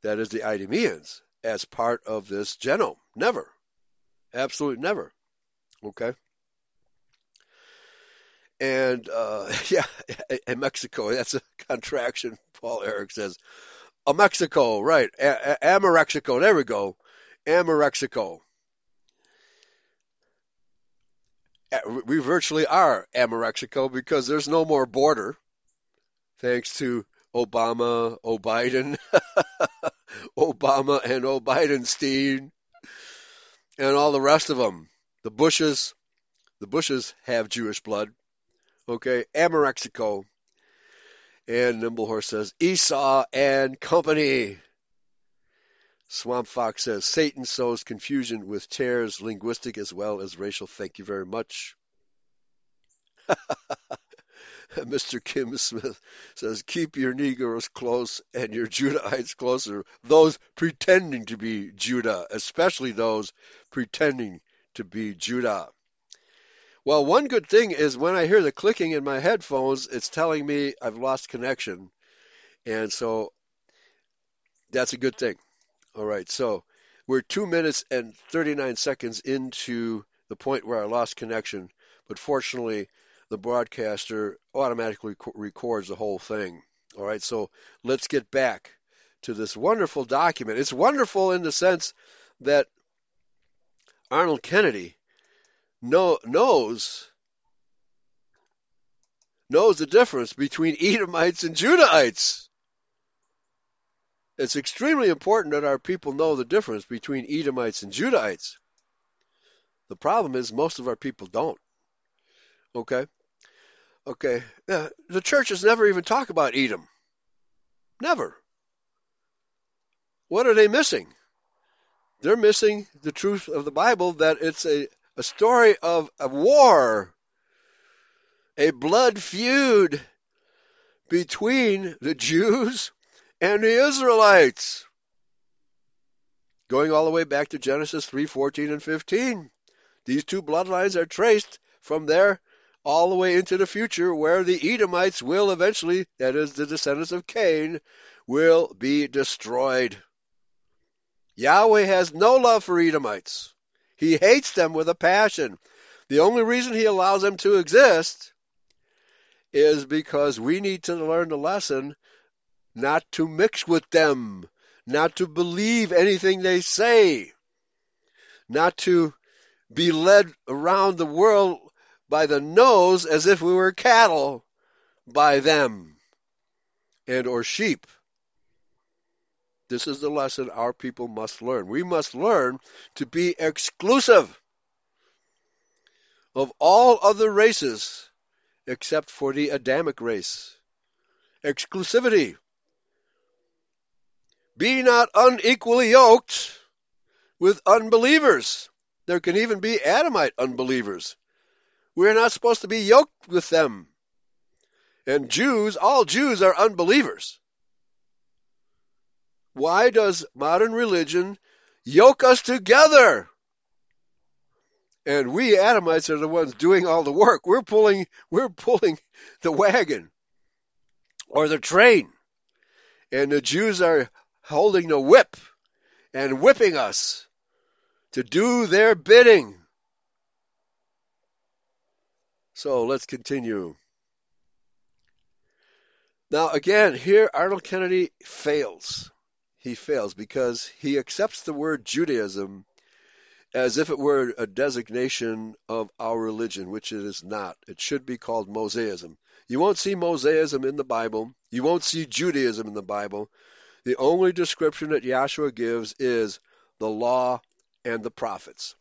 that is the Idumeans, as part of this genome. Never. Absolutely never. Okay? And uh, <laughs> yeah, in Mexico, that's a contraction. Paul Eric says, a Mexico, right? A- a- Amarexico. There we go. Amarexico. We virtually are Amarexico because there's no more border, thanks to Obama, O'Biden, <laughs> Obama and O'Bidenstein, and all the rest of them. The Bushes, the Bushes have Jewish blood. Okay, Amarexico. And Nimblehorse says, Esau and company. Swamp Fox says, Satan sows confusion with tears, linguistic as well as racial. Thank you very much. <laughs> Mr. Kim Smith says, keep your Negroes close and your Judahites closer. Those pretending to be Judah, especially those pretending to be Judah. Well, one good thing is when I hear the clicking in my headphones, it's telling me I've lost connection. And so that's a good thing. All right, so we're two minutes and 39 seconds into the point where I lost connection, but fortunately, the broadcaster automatically records the whole thing. All right, so let's get back to this wonderful document. It's wonderful in the sense that Arnold Kennedy know, knows knows the difference between Edomites and Judahites. It's extremely important that our people know the difference between Edomites and Judahites. The problem is most of our people don't. Okay? Okay. Yeah, the churches never even talk about Edom. Never. What are they missing? They're missing the truth of the Bible that it's a a story of a war, a blood feud between the Jews and the Israelites. Going all the way back to Genesis 3:14 and 15. These two bloodlines are traced from there all the way into the future where the Edomites will eventually, that is the descendants of Cain, will be destroyed. Yahweh has no love for Edomites. He hates them with a passion. The only reason he allows them to exist is because we need to learn the lesson not to mix with them, not to believe anything they say, not to be led around the world by the nose as if we were cattle by them and or sheep. This is the lesson our people must learn. We must learn to be exclusive of all other races except for the Adamic race. Exclusivity. Be not unequally yoked with unbelievers. There can even be Adamite unbelievers. We're not supposed to be yoked with them. And Jews, all Jews are unbelievers. Why does modern religion yoke us together? And we Adamites are the ones doing all the work. We're pulling we're pulling the wagon or the train. And the Jews are holding the whip and whipping us to do their bidding. So let's continue. Now, again, here Arnold Kennedy fails he fails because he accepts the word Judaism as if it were a designation of our religion, which it is not. It should be called Mosaism. You won't see Mosaism in the Bible. You won't see Judaism in the Bible. The only description that Yahshua gives is the law and the prophets.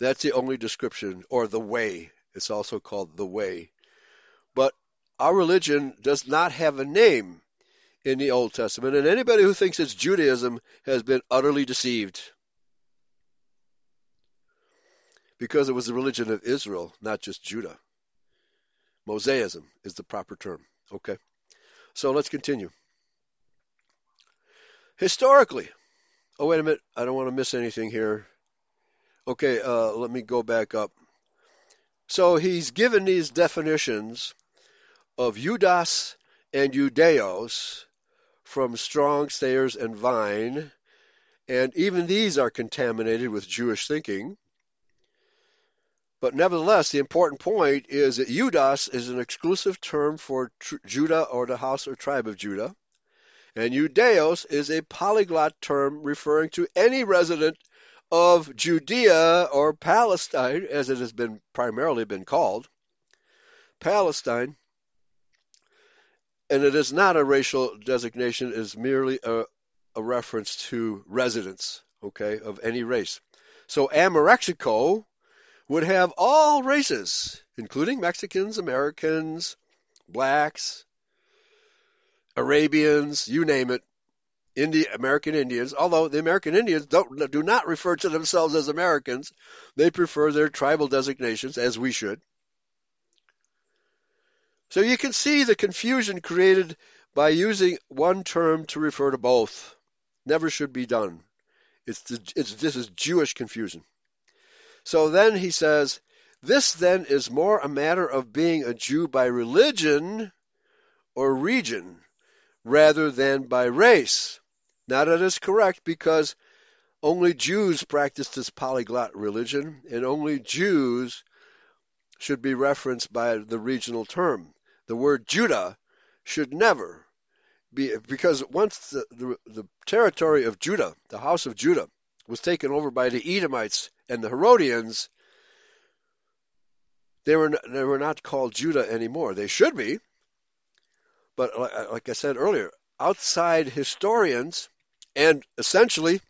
That's the only description, or the way. It's also called the way. But our religion does not have a name in the Old Testament, and anybody who thinks it's Judaism has been utterly deceived. because it was the religion of Israel, not just Judah. Mosaism is the proper term. Okay. So let's continue. Historically, oh, wait a minute. I don't want to miss anything here. Okay, uh, let me go back up. So he's given these definitions of Judas and Judeos from Strong, Thayer's, and Vine, and even these are contaminated with Jewish thinking. But nevertheless, the important point is that Judas is an exclusive term for tr- Judah or the house or tribe of Judah, and Judeos is a polyglot term referring to any resident of Judea or Palestine, as it has been primarily been called, Palestine, and it is not a racial designation; it is merely a, a reference to residents, okay, of any race. So Amorexico would have all races, including Mexicans, Americans, blacks, Arabians, you name it, Indi- American Indians. Although the American Indians don't do not refer to themselves as Americans, they prefer their tribal designations, as we should. So you can see the confusion created by using one term to refer to both. Never should be done. It's, the, it's this is Jewish confusion. So then he says, this then is more a matter of being a Jew by religion or region rather than by race. Now that is correct because only Jews practice this polyglot religion and only Jews should be referenced by the regional term. The word Judah should never be, because once the, the, the territory of Judah, the house of Judah, was taken over by the Edomites and the Herodians, they were they were not called Judah anymore. They should be, but uh, uh, like I said earlier, outside historians and essentially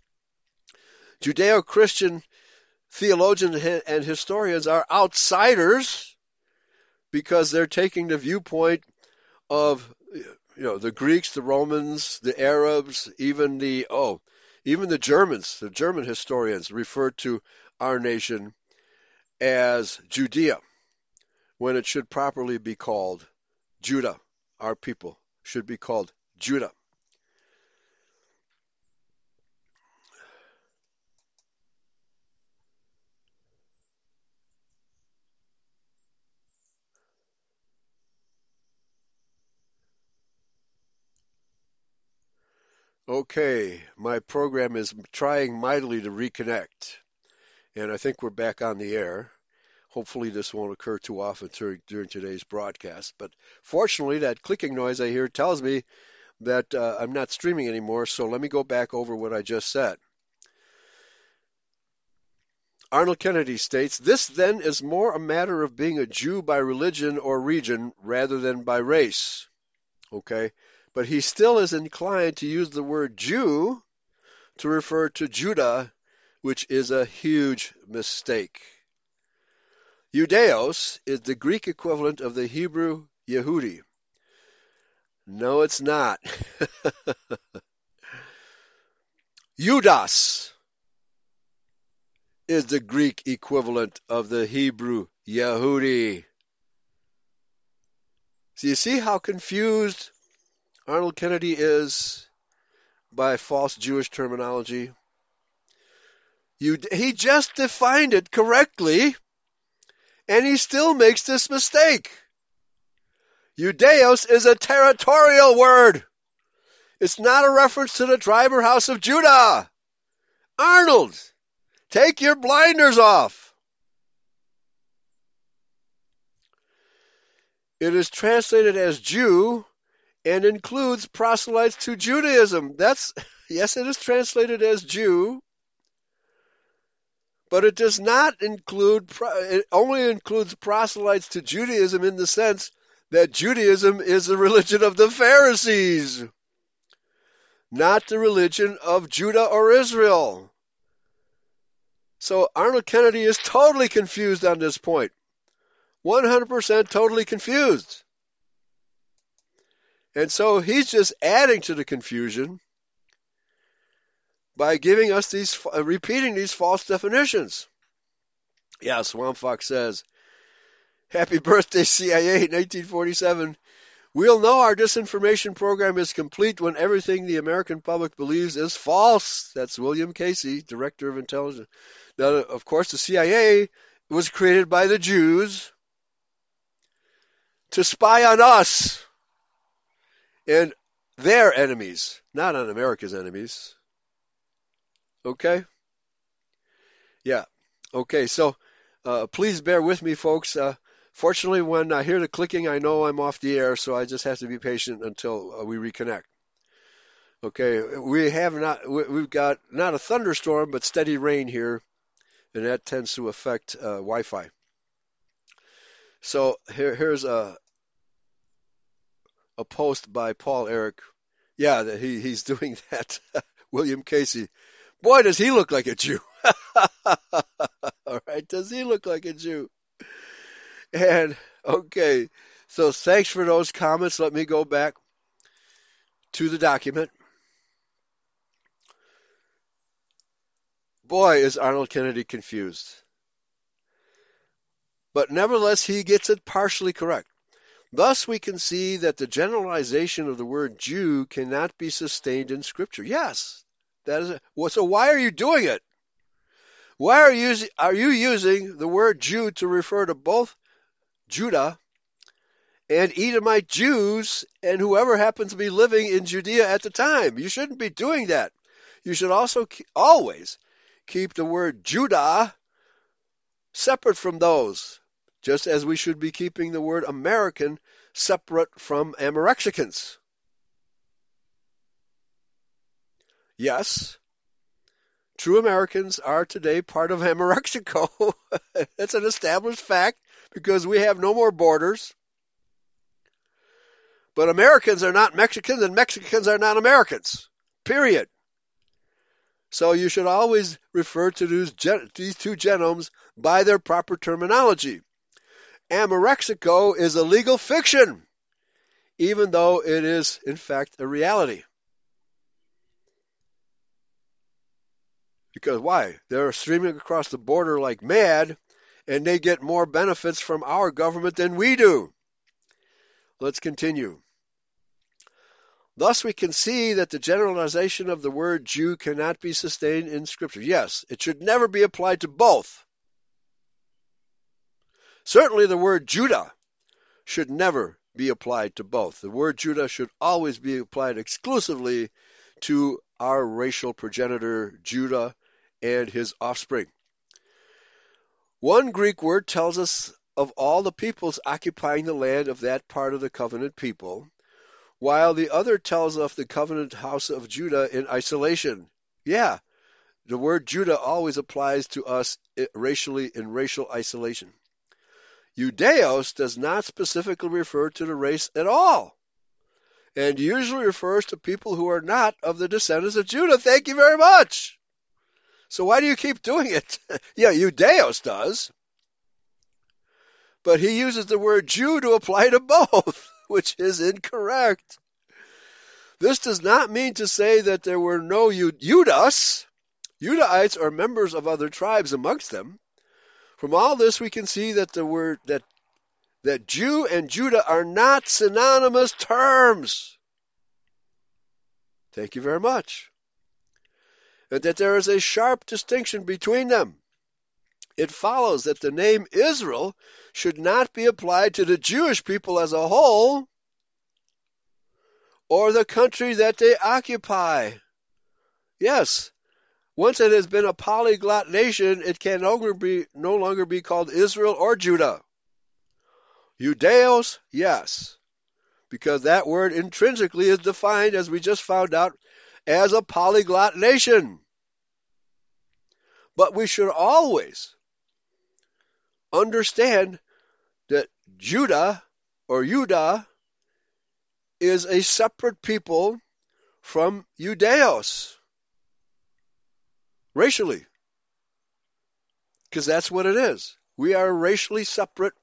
Judeo-Christian theologians and historians are outsiders because they're taking the viewpoint of you know the Greeks, the Romans, the Arabs, even the oh, even the Germans, the German historians refer to our nation as Judea when it should properly be called Judah. Our people should be called Judah. Okay, my program is trying mightily to reconnect, and I think we're back on the air. Hopefully, this won't occur too often during, today's broadcast. But fortunately, that clicking noise I hear tells me that uh, I'm not streaming anymore, so let me go back over what I just said. Arnold Kennedy states, This then is more a matter of being a Jew by religion or region rather than by race. Okay? But he still is inclined to use the word Jew to refer to Judah, which is a huge mistake. Judeos is the Greek equivalent of the Hebrew Yehudi. No, it's not. <laughs> Judas is the Greek equivalent of the Hebrew Yehudi. So you see how confused Arnold Kennedy is by false Jewish terminology. You, he just defined it correctly, and he still makes this mistake. Judeos is a territorial word. It's not a reference to the tribe or house of Judah. Arnold, take your blinders off. It is translated as Jew and includes proselytes to Judaism. That's <laughs> yes, it is translated as Jew, but it does not include. It only includes proselytes to Judaism in the sense that Judaism is the religion of the Pharisees, not the religion of Judah or Israel. So Arnold Kennedy is totally confused on this point. 100% totally confused. And so he's just adding to the confusion by giving us these, uh, repeating these false definitions. Yeah, Swamp Fox says, Happy birthday, CIA, 1947. We'll know our disinformation program is complete when everything the American public believes is false. That's William Casey, Director of Intelligence. Now, of course, the CIA was created by the Jews to spy on us and their enemies, not on America's enemies. Okay? Yeah. Okay, so uh, please bear with me, folks. Uh, Fortunately, when I hear the clicking, I know I'm off the air, so I just have to be patient until uh, we reconnect. Okay, we have not, we've got not a thunderstorm, but steady rain here, and that tends to affect uh, Wi-Fi. So here, here's a a post by Paul Eric. Yeah, that he he's <laughs> doing that. William Casey. Boy, does he look like a Jew. <laughs> All right, does he look like a Jew? And okay, so thanks for those comments. Let me go back to the document. Boy, is Arnold Kennedy confused. But nevertheless, he gets it partially correct. Thus, we can see that the generalization of the word Jew cannot be sustained in Scripture. Yes, that is it. Well, so why are you doing it? Why are you, are you using the word Jew to refer to both Judah and Edomite Jews and whoever happens to be living in Judea at the time. You shouldn't be doing that. You should also keep, always keep the word Judah separate from those, just as we should be keeping the word American separate from Amarexicans. Yes, true Americans are today part of Amorexico. <laughs> That's an established fact because we have no more borders. But Americans are not Mexicans and Mexicans are not Americans. Period. So you should always refer to these two genomes by their proper terminology. Amorexico is a legal fiction, even though it is, in fact, a reality. Because why? They're streaming across the border like mad, and they get more benefits from our government than we do. Let's continue. Thus, we can see that the generalization of the word Jew cannot be sustained in Scripture. Yes, it should never be applied to both. Certainly, the word Judah should never be applied to both. The word Judah should always be applied exclusively to our racial progenitor, Judah, and his offspring. One Greek word tells us of all the peoples occupying the land of that part of the covenant people, while the other tells of the covenant house of Judah in isolation. Yeah, the word Judah always applies to us racially in racial isolation. Judeos does not specifically refer to the race at all, and usually refers to people who are not of the descendants of Judah. Thank you very much. So why do you keep doing it? <laughs> yeah, Judeos does. But he uses the word Jew to apply to both, <laughs> which is incorrect. This does not mean to say that there were no Judas, Judahites, or members of other tribes amongst them. From all this, we can see that the word that that Jew and Judah are not synonymous terms. Thank you very much and that there is a sharp distinction between them. It follows that the name Israel should not be applied to the Jewish people as a whole or the country that they occupy. Yes, once it has been a polyglot nation, it can no longer be, no longer be called Israel or Judah. Judeos, yes, because that word intrinsically is defined, as we just found out, as a polyglot nation. But we should always understand that Judah or Judah is a separate people from Judeos racially. Because that's what it is. We are racially separate.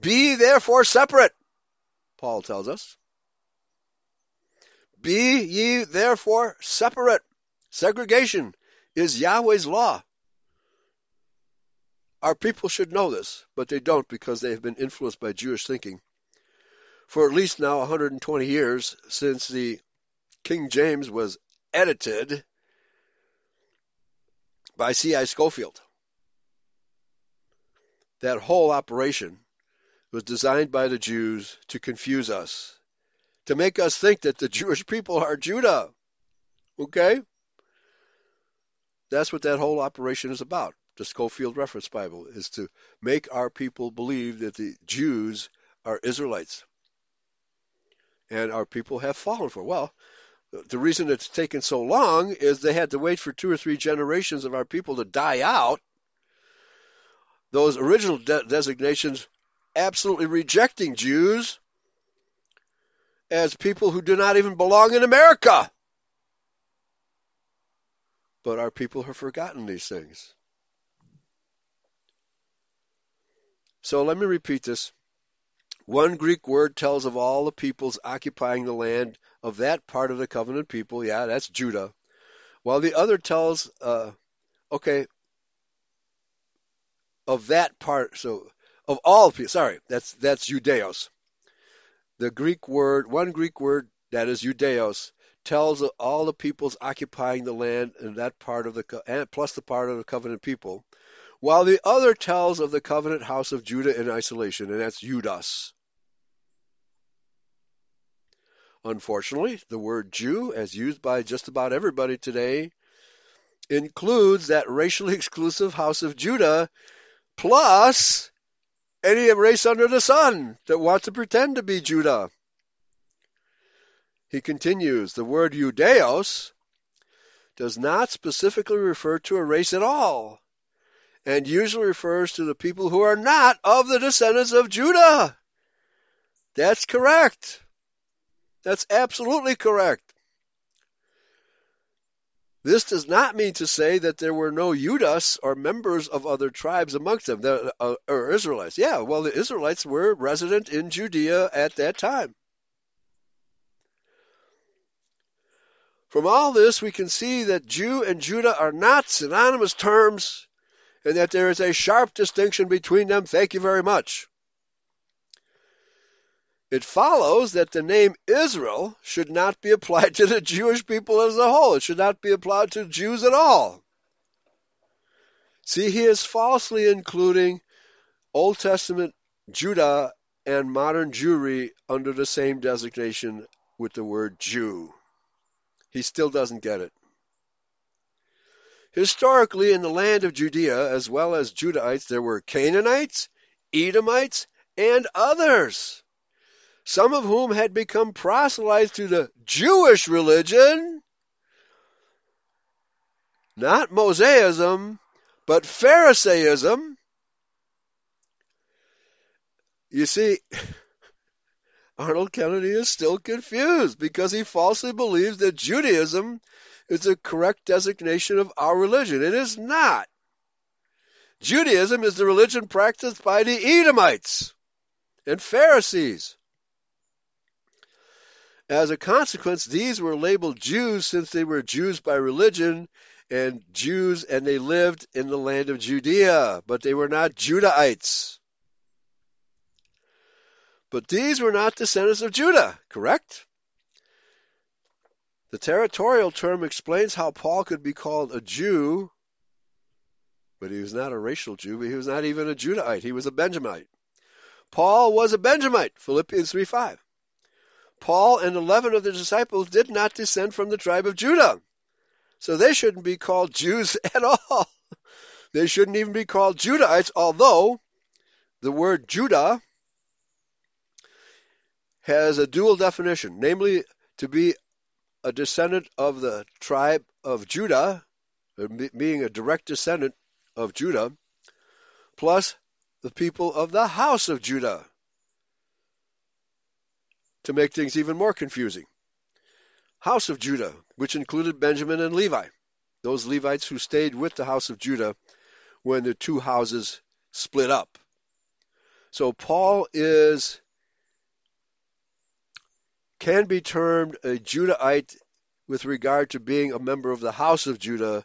Be therefore separate, Paul tells us. Be ye therefore separate. Segregation is Yahweh's law. Our people should know this, but they don't because they have been influenced by Jewish thinking for at least now 120 years since the King James was edited by C.I. Scofield. That whole operation was designed by the Jews to confuse us, to make us think that the <laughs> Jewish people are Judah. Okay? That's what that whole operation is about. The Scofield Reference Bible is to make our people believe that the Jews are Israelites. And our people have fallen for. Well, the reason it's taken so long is they had to wait for two or three generations of our people to die out. Those original de- designations absolutely rejecting Jews as people who do not even belong in America. But our people have forgotten these things. So let me repeat this. One Greek word tells of all the peoples occupying the land of that part of the covenant people. Yeah, that's Judah. While the other tells, uh, okay, of that part. So of all people. Sorry, that's that's Ioudaios. The Greek word, one Greek word that is Ioudaios, tells of all the peoples occupying the land in that part of the and plus the part of the covenant people, while the other tells of the covenant house of Judah in isolation, and that's Judas. Unfortunately, the word Jew, as used by just about everybody today, includes that racially <laughs> exclusive house of Judah, plus any race under the sun that wants to pretend to be Judah. He continues, the word Ioudaios does not specifically refer to a race at all, and usually refers to the people who are not of the descendants of Judah. That's correct. That's absolutely correct. This does not mean to say that there were no Judas or members of other tribes amongst them, that, uh, or Israelites. Yeah, well, the Israelites were resident in Judea at that time. From all this, we can see that Jew and Judah are not synonymous terms and that there is a sharp distinction between them. Thank you very much it follows that the name Israel should not be applied to the Jewish people as a whole. It should not be applied to Jews at all. See, he is falsely including Old Testament Judah and modern Jewry under the same designation with the word Jew. He still doesn't get it. Historically, in the land of Judea, as well as Judahites, there were Canaanites, Edomites, and others some of whom had become proselytes to the Jewish religion, not Mosaism, but Pharisaism. You see, <laughs> Arnold Kennedy is still confused because he falsely believes that Judaism is the correct designation of our religion. It is not. Judaism is the religion practiced by the Edomites and Pharisees. As a consequence, these were labeled Jews since they were Jews by religion and Jews and they lived in the land of Judea, but they were not Judahites. But these were not descendants of Judah, correct? The territorial term explains how Paul could be called a Jew, but he was not a racial Jew, but he was not even a Judahite. He was a Benjamite. Paul was a Benjamite, Philippians 3 5. Paul and 11 of the disciples did not descend from the tribe of Judah. So they shouldn't be called Jews <laughs> at all. They shouldn't even be called Judahites, although the word Judah has a dual definition, namely to be a descendant of the tribe of Judah, uh, being a direct descendant of Judah, plus the people of the house of Judah to make things even more confusing. House of Judah, which included Benjamin and Levi, those Levites who stayed with the house of Judah when the two houses split up. So Paul is can be termed a Judahite with regard to being a member of the house of Judah,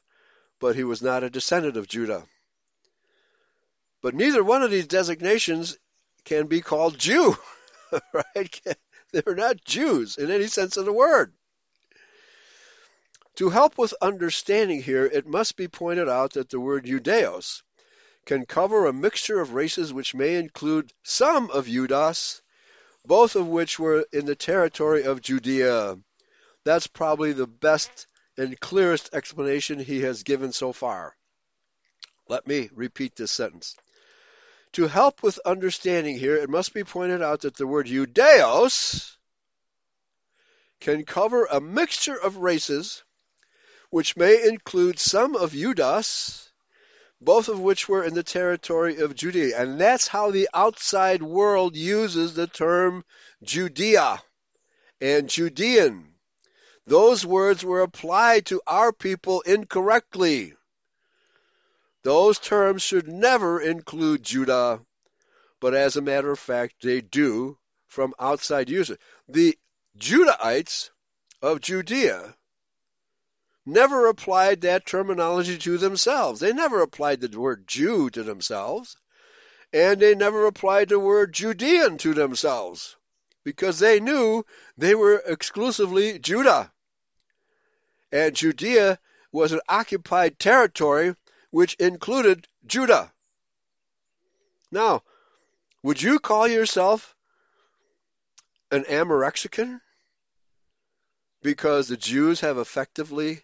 but he was not a descendant of Judah. But neither one of these designations can be called Jew, <laughs> right? <laughs> They're not Jews in any sense of the word. To help with understanding here, it must be pointed out that the word Ioudaios can cover a mixture of races which may include some of Judas, both of which were in the territory of Judea. That's probably the best and clearest explanation he has given so far. Let me repeat this sentence. To help with understanding here, it must be pointed out that the word Ioudaios can cover a mixture of races which may include some of Judas, both of which were in the territory of Judea. And that's how the outside world uses the term Judea and Judean. Those words were applied to our people incorrectly. Those terms should never include Judah, but as a matter of fact, they do from outside users. The Judahites of Judea never applied that terminology to themselves. They never applied the word Jew to themselves, and they never applied the word Judean to themselves because they knew they were exclusively Judah. And Judea was an occupied territory which included Judah. Now, would you call yourself an Amarexican? Because the Jews have effectively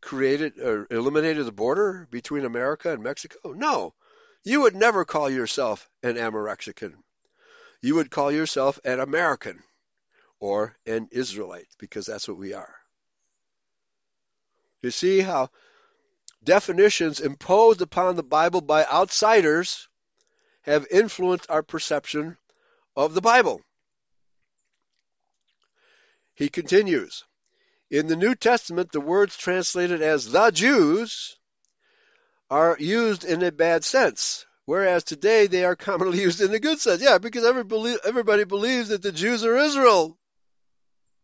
created or eliminated the border between America and Mexico? No. You would never call yourself an Amarexican. You would call yourself an American or an Israelite because that's what we are. You see how definitions imposed upon the Bible by outsiders have influenced our perception of the Bible. He continues in the New Testament, the words translated as the Jews are used in a bad sense, whereas today they are commonly <laughs> used in a good sense. Yeah, because everybody believes that the Jews are Israel,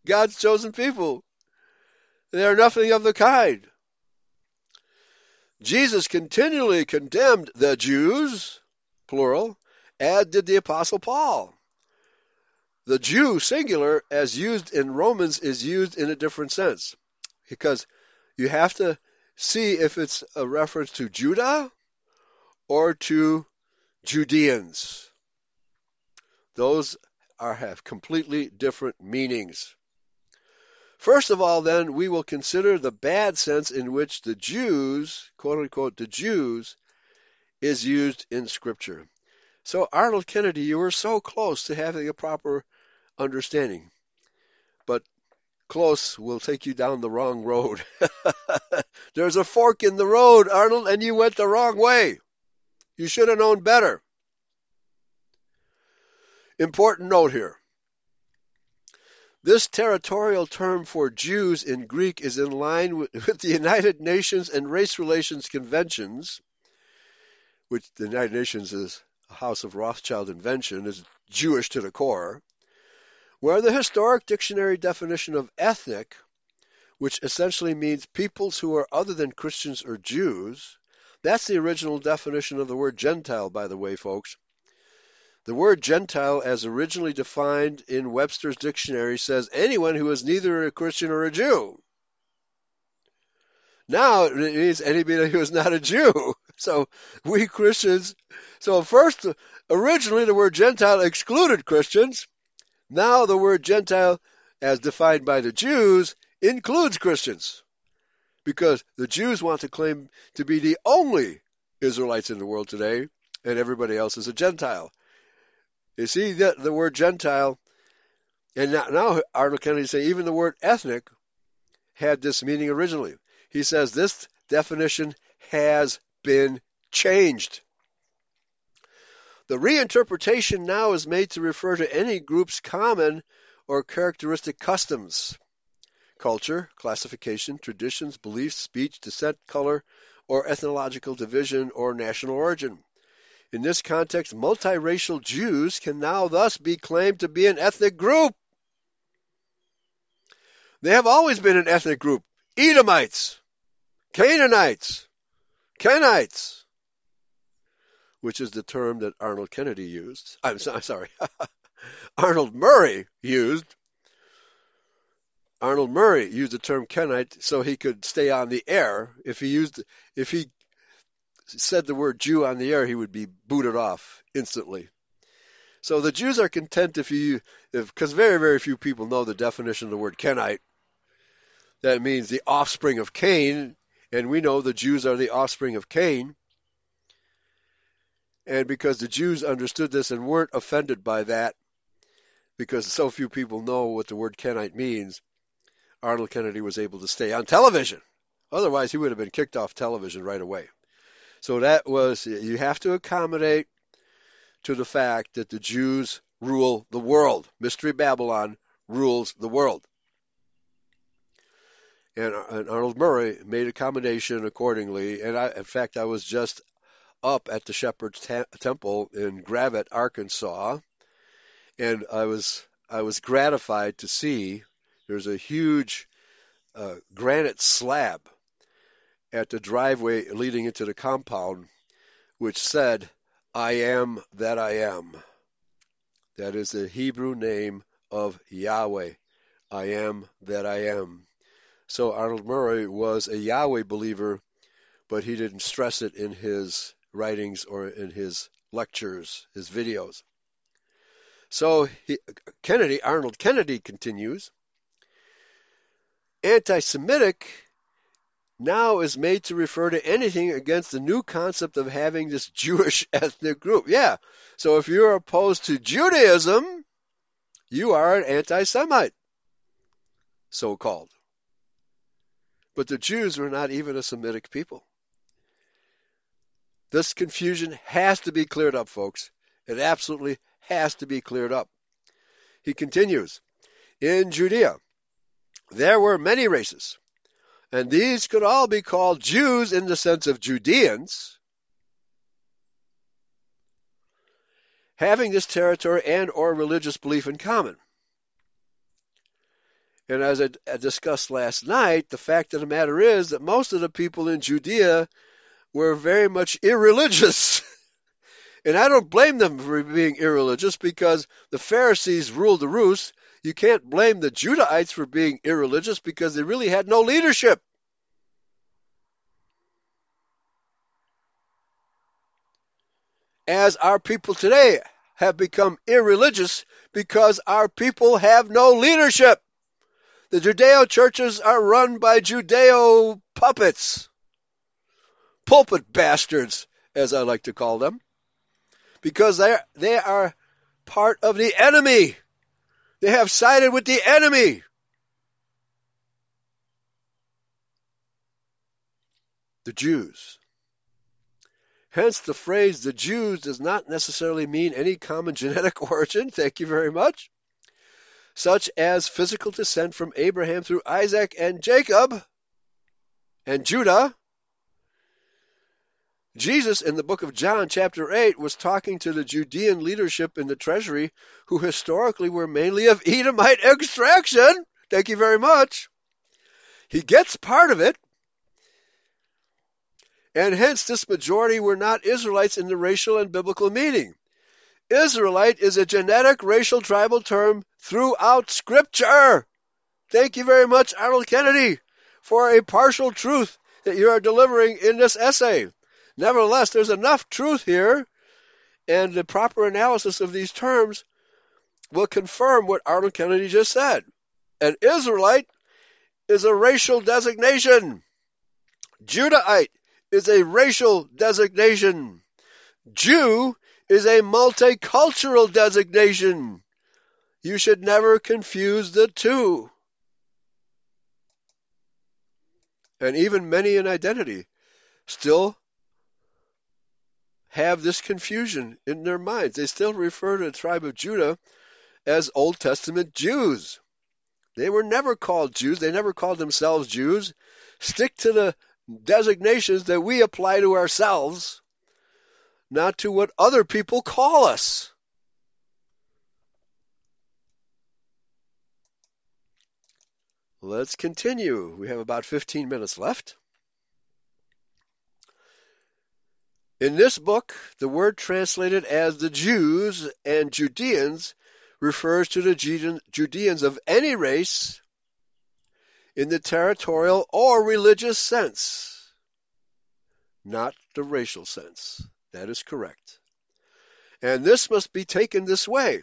God's chosen people. They are nothing of the kind. Jesus continually condemned the Jews, plural, as did the Apostle Paul the Jew, singular, as used in Romans, is used in a different sense. Because you have to see if it's a reference to Judah or to Judeans. Those are, have completely different meanings. First of all, then, we will consider the bad sense in which the Jews, quote unquote, the Jews, is used in Scripture. So, Arnold Kennedy, you were so close to having a proper understanding. But close will take you down the wrong road. <laughs> There's a fork in the road, Arnold, and you went the wrong way. You should have known better. Important note here. This territorial term for Jews in Greek is in line <laughs> with, the United Nations and Race Relations Conventions, which the United Nations is a House of Rothschild invention, is Jewish to the core, where the historic dictionary definition of ethnic, which essentially means peoples who are other than Christians or Jews, that's the original definition of the word Gentile, by the way, folks. The word Gentile, as originally defined in Webster's dictionary, says anyone who is neither a Christian or a Jew. Now it means anybody who is not a Jew. <laughs> So we Christians, so first, originally the word Gentile excluded Christians, now the word Gentile, as defined by the Jews, includes Christians. Because the Jews want to claim to be the only Israelites in the world today, and everybody else is a Gentile. You see that the word Gentile, and now, Arnold Kennedy say even the word ethnic had this meaning originally. He says this definition has been changed. The reinterpretation now is made to refer to any group's common or characteristic customs, culture, classification, traditions, beliefs, speech, descent, color, or ethnological division or national origin. In this context, multiracial Jews can now thus be claimed to be an ethnic group. They have always been an ethnic group. Edomites, Canaanites, Kenites, which is the term that Arnold Kennedy used. I'm sorry, <laughs> Arnold Murray used. Arnold Murray used the term Kenite so he could stay on the air. If he used, if he said the word Jew on the air, he would be booted off instantly. So the Jews are content if you, because very, very few people know the definition of the word Kenite. That means the offspring of Cain, and we know the Jews are the offspring of Cain. And because the Jews understood this and weren't offended by that, because so few people know what the word Kenite means, Arnold Kennedy was able to stay on television. Otherwise, he would have been kicked off television right away. So that was, you have to accommodate to the fact that the Jews rule the world. Mystery Babylon rules the world. And, and Arnold Murray made accommodation accordingly. And I, in fact, I was just up at the Shepherd's Temple in Gravette, Arkansas, and I was I was gratified to see there's a huge uh, granite slab at the driveway leading into the compound, which said, I am that I am. That is the Hebrew name of Yahweh. I am that I am. So Arnold Murray was a Yahweh believer, but he didn't stress it in his writings or in his lectures, his videos. So he, Kennedy, Arnold Kennedy continues, anti-Semitic now is made to refer to anything against the new concept of having this <laughs> Jewish ethnic group. Yeah. So if you're opposed to Judaism, you are an anti Semite, so called. But the Jews were not even a Semitic people. This confusion has to be cleared up, folks. It absolutely has to be cleared up. He continues In Judea, there were many races and these could all be called Jews in the sense of Judeans, having this territory and or religious belief in common. And as I discussed last night, the fact of the matter is that most of the people in Judea were very much irreligious. <laughs> and I don't blame them for being irreligious because the Pharisees ruled the roost you can't blame the Judahites for being irreligious because they really had no leadership. As our people today have become irreligious because our people have no leadership. The Judeo churches are run by Judeo puppets, pulpit bastards, as I like to call them, because they they are part of the enemy. They have sided with the enemy. The Jews. Hence, the phrase the Jews does not necessarily mean any common genetic <laughs> origin. Thank you very much. Such as physical descent from Abraham through Isaac and Jacob and Judah. Jesus, in the book of John, chapter 8, was talking to the Judean leadership in the treasury who historically were mainly of Edomite extraction. Thank you very much. He gets part of it, and hence this majority were not Israelites in the racial and biblical meaning. Israelite is a genetic racial tribal term throughout Scripture. Thank you very much, Arnold Kennedy, for a partial truth that you are delivering in this essay. Nevertheless, there's enough truth here, and the proper analysis of these terms will confirm what Arnold Kennedy just said. An Israelite is a racial designation. Judahite is a racial designation. Jew is a multicultural designation. You should never confuse the two. And even many in identity still have this confusion in their minds. They still refer to the tribe of Judah as Old Testament Jews. They were never called Jews. They never called themselves Jews. Stick to the designations that we apply to ourselves, not to what other people call us. Let's continue. We have about 15 minutes left. In this book, the word translated as the Jews and Judeans refers to the Judeans of any race in the territorial or religious sense, not the racial sense. That is correct. And this must be taken this way.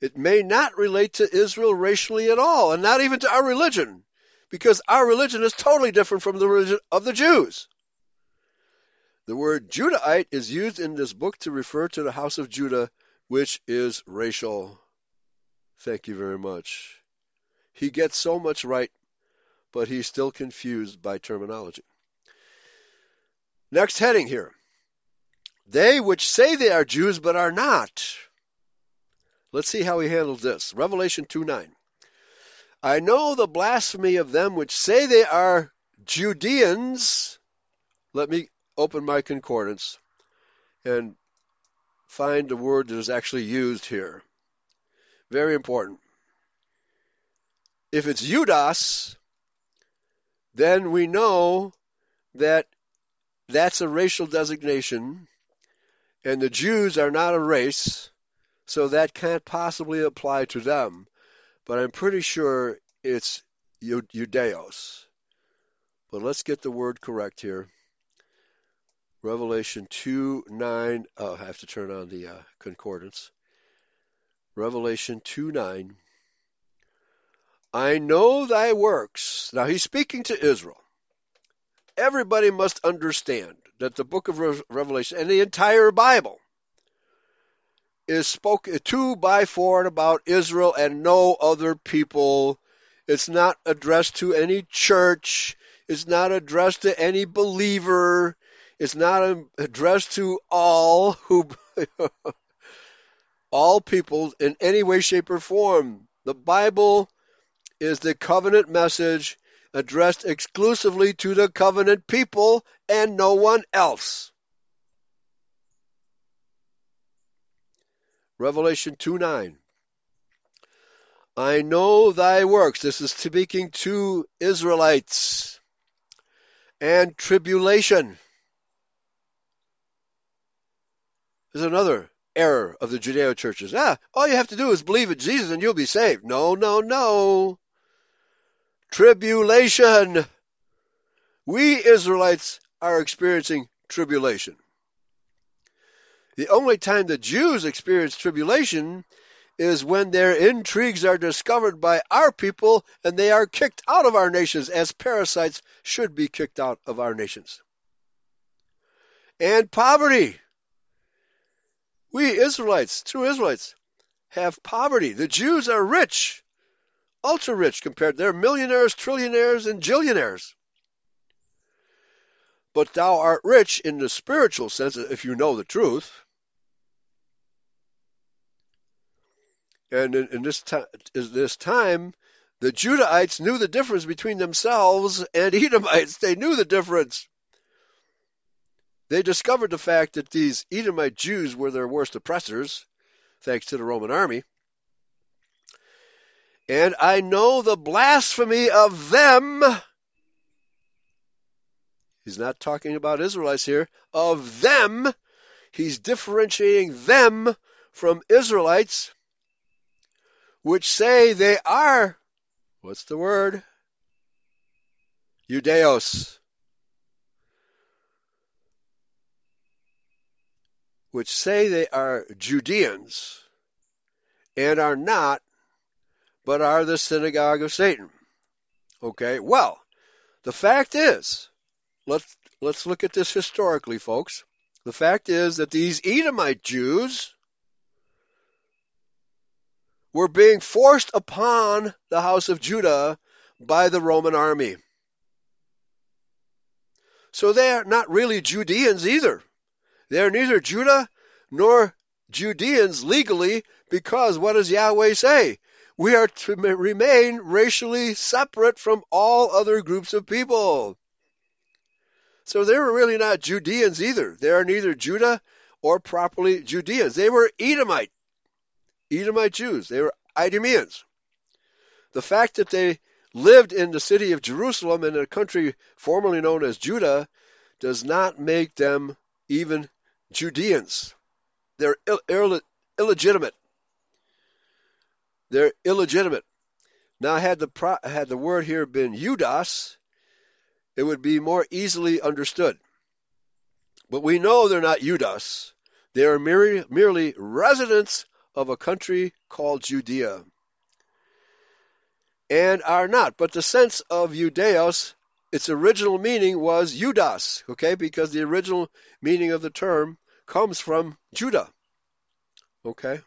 It may not relate to Israel racially at all, and not even to our religion, because our religion is totally different from the religion of the Jews. The word Judahite is used in this book to refer to the house of Judah, which is racial. Thank you very much. He gets so much right, but he's still confused by terminology. Next heading here. They which say they are Jews but are not. Let's see how he handles this. Revelation 2 9. I know the blasphemy of them which say they are Judeans. Let me open my concordance and find the word that is actually used here. Very important. If it's Judas, then we know that that's a racial designation, and the Jews are not a race, so that can't possibly apply to them. But I'm pretty sure it's Ioudaios. But let's get the word correct here. Revelation 2 9. Oh, I have to turn on the uh, concordance. Revelation 2 9. I know thy works. Now he's speaking to Israel. Everybody must understand that the book of Revelation and the entire Bible is spoken to by for and about Israel and no other people. It's not addressed to any church. It's not addressed to any believer. It's not addressed to all who <laughs> all people in any way, shape, or form. The Bible is the covenant message addressed exclusively to the covenant people and no one else. Revelation 2 9. I know thy works. This is speaking to Israelites. And tribulation. There's another error of the Judeo churches. Ah, all you have to do is believe in Jesus and you'll be saved. No, no, no. Tribulation. We Israelites are experiencing tribulation. The only time the Jews experience tribulation is when their intrigues are discovered by our people and they are kicked out of our nations as parasites should be kicked out of our nations. And poverty. We Israelites, true Israelites, have poverty. The Jews are rich, ultra rich compared. They're millionaires, trillionaires, and jillionaires. But thou art rich in the spiritual sense if you know the truth. And in, in this, ta- this time, the Judahites knew the difference between themselves and <laughs> Edomites. They knew the difference. They discovered the fact that these Edomite Jews were their worst oppressors, thanks to the Roman army. And I know the blasphemy of them. He's not talking about Israelites here. Of them. He's differentiating them from Israelites, which say they are, what's the word? Ioudaios. Which say they are Judeans and are not, but are the synagogue of Satan. Okay, well, the fact is, let's, let's look at this historically, folks. The fact is that these Edomite Jews were being forced upon the house of Judah by the Roman army. So they are not really Judeans either. They are neither Judah nor Judeans legally because what does Yahweh say? We are to remain racially separate from all other groups of people. So they were really not Judeans either. They are neither Judah or properly Judeans. They were Edomite, Edomite Jews. They were Idumeans. The fact that they lived in the city of Jerusalem in a country formerly known as Judah does not make them even Judeans. They're Ill- Ill- illegitimate. They're illegitimate. Now, had the pro- had the word here been Judas, it would be more easily understood. But we know they're not Judas. They are merely, merely residents of a country called Judea. And are not. But the sense of Ioudaios, its original meaning was Judas, okay, because the original meaning of the term comes from Judah. Okay?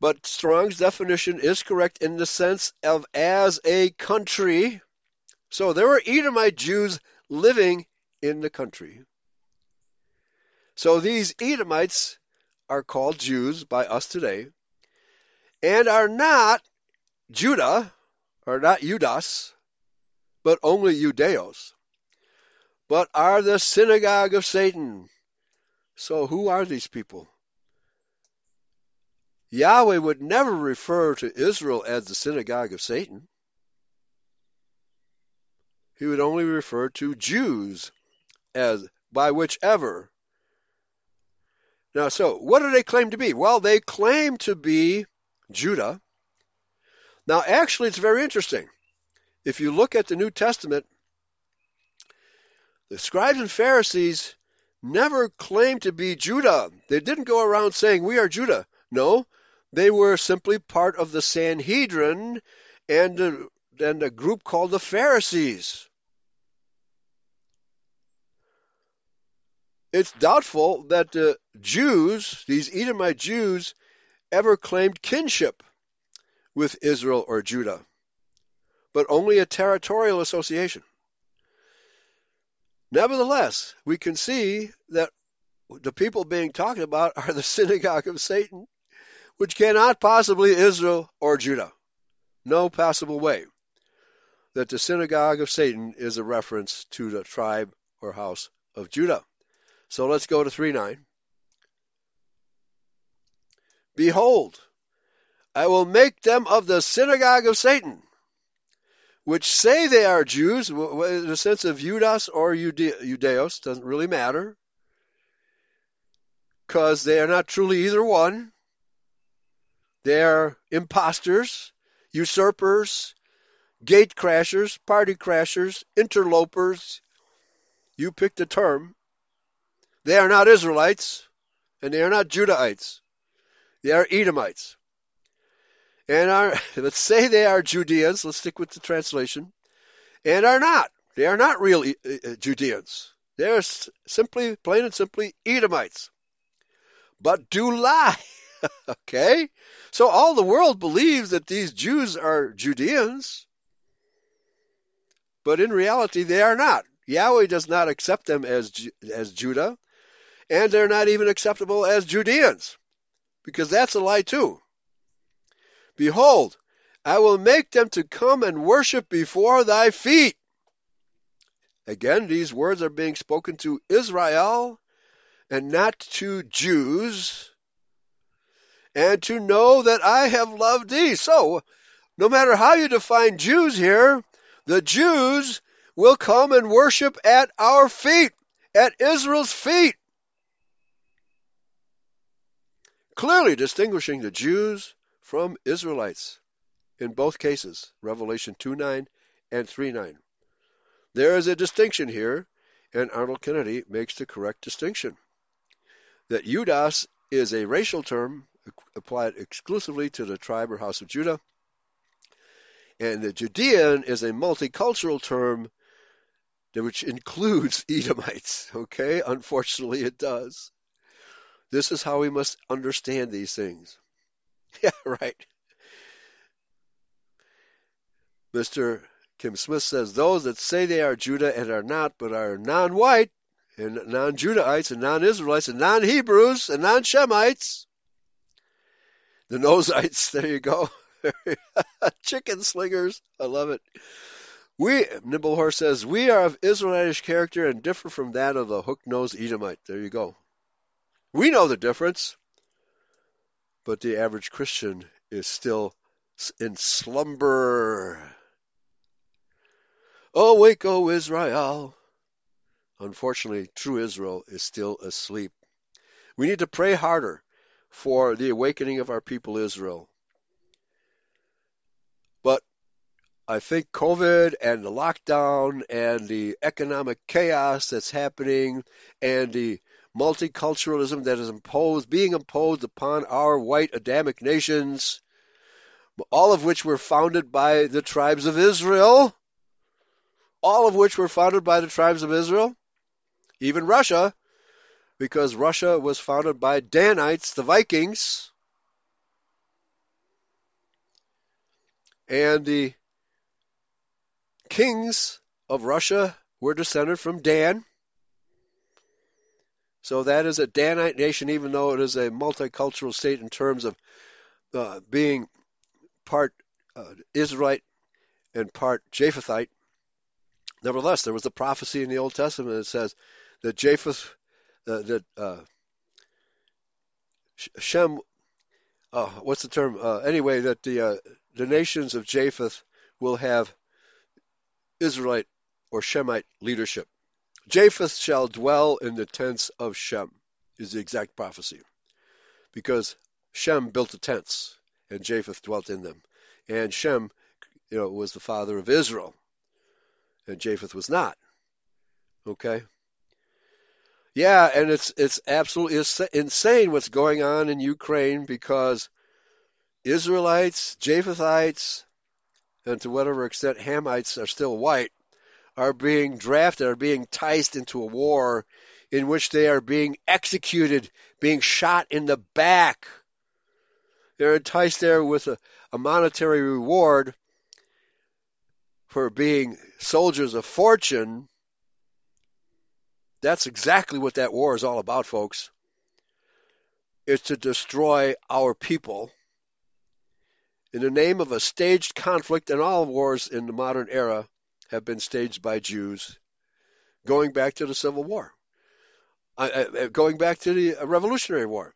But Strong's definition is correct in the sense of as a country. So there were Edomite Jews living in the country. So these Edomites are called Jews by us today and are not Judah, are not Judas, but only Ioudaios, but are the synagogue of Satan. So who are these people? Yahweh would never refer to Israel as the synagogue of Satan. He would only refer to Jews as by whichever. Now, so what do they claim to be? Well, they claim to be Judah. Now, actually, it's very interesting. If you look at the New Testament, the scribes and Pharisees never claimed to be Judah. They didn't go around saying, We are Judah. No, they were simply part of the Sanhedrin and a, and a group called the Pharisees. It's doubtful that the Jews, these Edomite Jews, ever claimed kinship with Israel or Judah, but only a territorial association. Nevertheless, we can see that the people being talked about are the <laughs> synagogue of Satan, which cannot possibly Israel or Judah. No possible way that the synagogue of Satan is a reference to the tribe or house of Judah. So let's go to 3 9. Behold, I will make them of the synagogue of Satan, which say they are Jews, in the sense of Judas or Ioudaios, doesn't really matter, because they are not truly either one. They are impostors, usurpers, gate crashers, party crashers, interlopers. You pick the term. They are not Israelites, and they are not Judahites. They are Edomites. And are, <laughs> let's say they are Judeans, let's stick with the translation, and are not. They are not real uh, uh, Judeans. They are simply, plain and simply, Edomites. But do lie. <laughs> okay? So all the world believes that these Jews are Judeans, but in reality they are not. Yahweh does not accept them as as Judah, and they're not even acceptable as Judeans, because that's a lie too. Behold, I will make them to come and worship before thy feet. Again, these words are being spoken to Israel and not to Jews, and to know that I have loved thee. So, no matter how you define Jews here, the Jews will come and worship at our feet, at Israel's feet. Clearly distinguishing the Jews from Israelites in both cases, Revelation 2 9 and 3 9. There is a distinction here, and Arnold Kennedy makes the correct distinction that Judas is a racial term applied exclusively to the tribe or house of Judah, and the Judean is a multicultural term which includes <laughs> Edomites. Okay, unfortunately, it does. This is how we must understand these things. <laughs> Yeah, right. Mr. Kim Smith says those that say they are Judah and are not, but are non white and non Judahites and non Israelites and non Hebrews and non Shemites. The Noseites, <laughs> there you go. <laughs> Chicken slingers. I love it. We, Nimblehorse says, we are of Israelitish character and differ from that of the hook nosed Edomite. There you go. We know the difference but the average Christian is still in slumber. Oh, Awake, O Israel! unfortunately, true Israel is still asleep. We need to pray harder for the awakening of our people Israel. But I think COVID and the lockdown and the economic chaos that's happening and the multiculturalism that is imposed, being imposed upon our white Adamic nations, all of which were founded by the tribes of Israel, all of which were founded by the tribes of Israel, even Russia, because Russia was founded by Danites, the Vikings, and the kings of Russia were descended from Dan. So that is a Danite nation, even though it is a multicultural state in terms of uh, being part uh, Israelite and part Japhethite. Nevertheless, there was a prophecy in the Old Testament that says that Japheth, uh, that uh, Shem, uh, what's the term? Uh, anyway, that the uh, the nations of Japheth will have Israelite or Shemite leadership. Japheth shall dwell in the tents of Shem, is the exact prophecy. Because Shem built the tents, and Japheth dwelt in them. And Shem, you know, was the father of Israel, and Japheth was not. Okay? Yeah, and it's it's absolutely insane what's going on in Ukraine because Israelites, Japhethites, and to whatever extent Hamites are still white, are being drafted, are being enticed into a war in which they are being executed, being shot in the back. They're enticed there with a, a monetary reward for being soldiers of fortune. That's exactly what that war is all about, folks. It's to destroy our people in the name of a staged conflict, and all wars in the modern era have been staged by Jews, going back to the Civil War, uh, uh, going back to the Revolutionary War.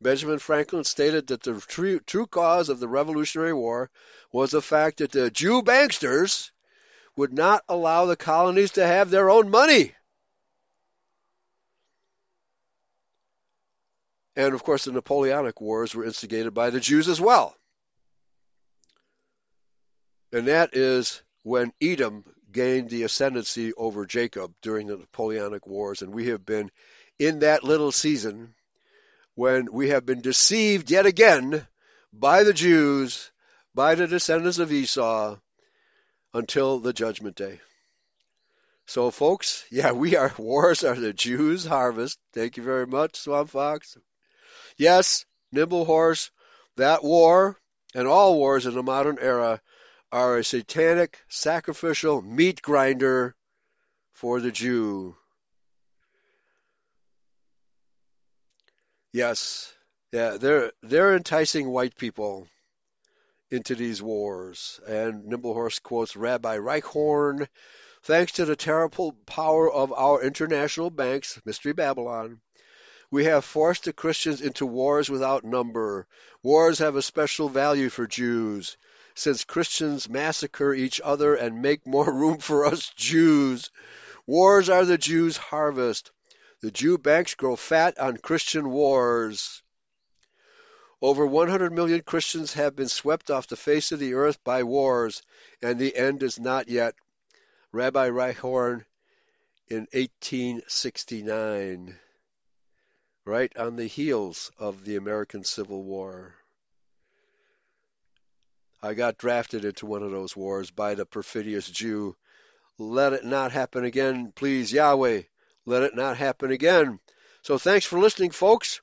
Benjamin Franklin stated that the true, true cause of the Revolutionary War was the fact that the Jew banksters would not allow the colonies to have their own money. And of course, the Napoleonic Wars were instigated by the Jews as well. And that is when Edom gained the ascendancy over Jacob during the Napoleonic Wars. And we have been in that little season when we have been deceived yet again by the Jews, by the descendants of Esau, until the judgment day. So, folks, <laughs> yeah, we are <laughs> wars are the Jews' harvest. Thank you very much, Swamp Fox. Yes, Nimble Horse, that war and all wars in the modern era are a satanic sacrificial meat grinder for the Jew. Yes, yeah, they're they're enticing white people into these wars. And Nimblehorse quotes Rabbi Reichhorn, thanks to the terrible power of our international banks, Mystery Babylon, we have forced the Christians into wars without number. Wars have a special value for Jews since Christians massacre each other and make more room for us Jews. Wars are the Jews' harvest. The Jew banks grow fat on Christian wars. Over 100 million Christians have been swept off the face of the earth by wars, and the end is not yet. Rabbi Reichhorn in 1869, right on the heels of the American Civil War. I got drafted into one of those wars by the perfidious Jew. Let it not happen again, please, Yahweh. Let it not happen again. So thanks for listening, folks.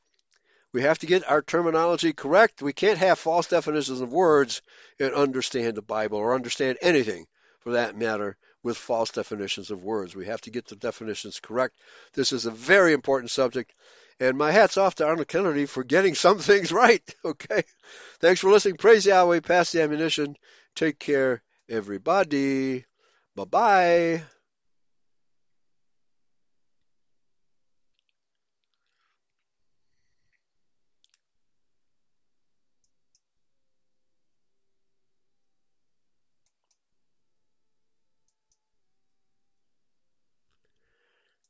We have to get our terminology correct. We can't have false definitions of words and understand the Bible or understand anything for that matter with false definitions of words. We have to get the definitions correct. This is a very important subject and my hat's off to Arnold Kennedy for getting some <laughs> things right. Okay. Thanks for listening. Praise Yahweh. Pass the ammunition. Take care, everybody. Bye bye.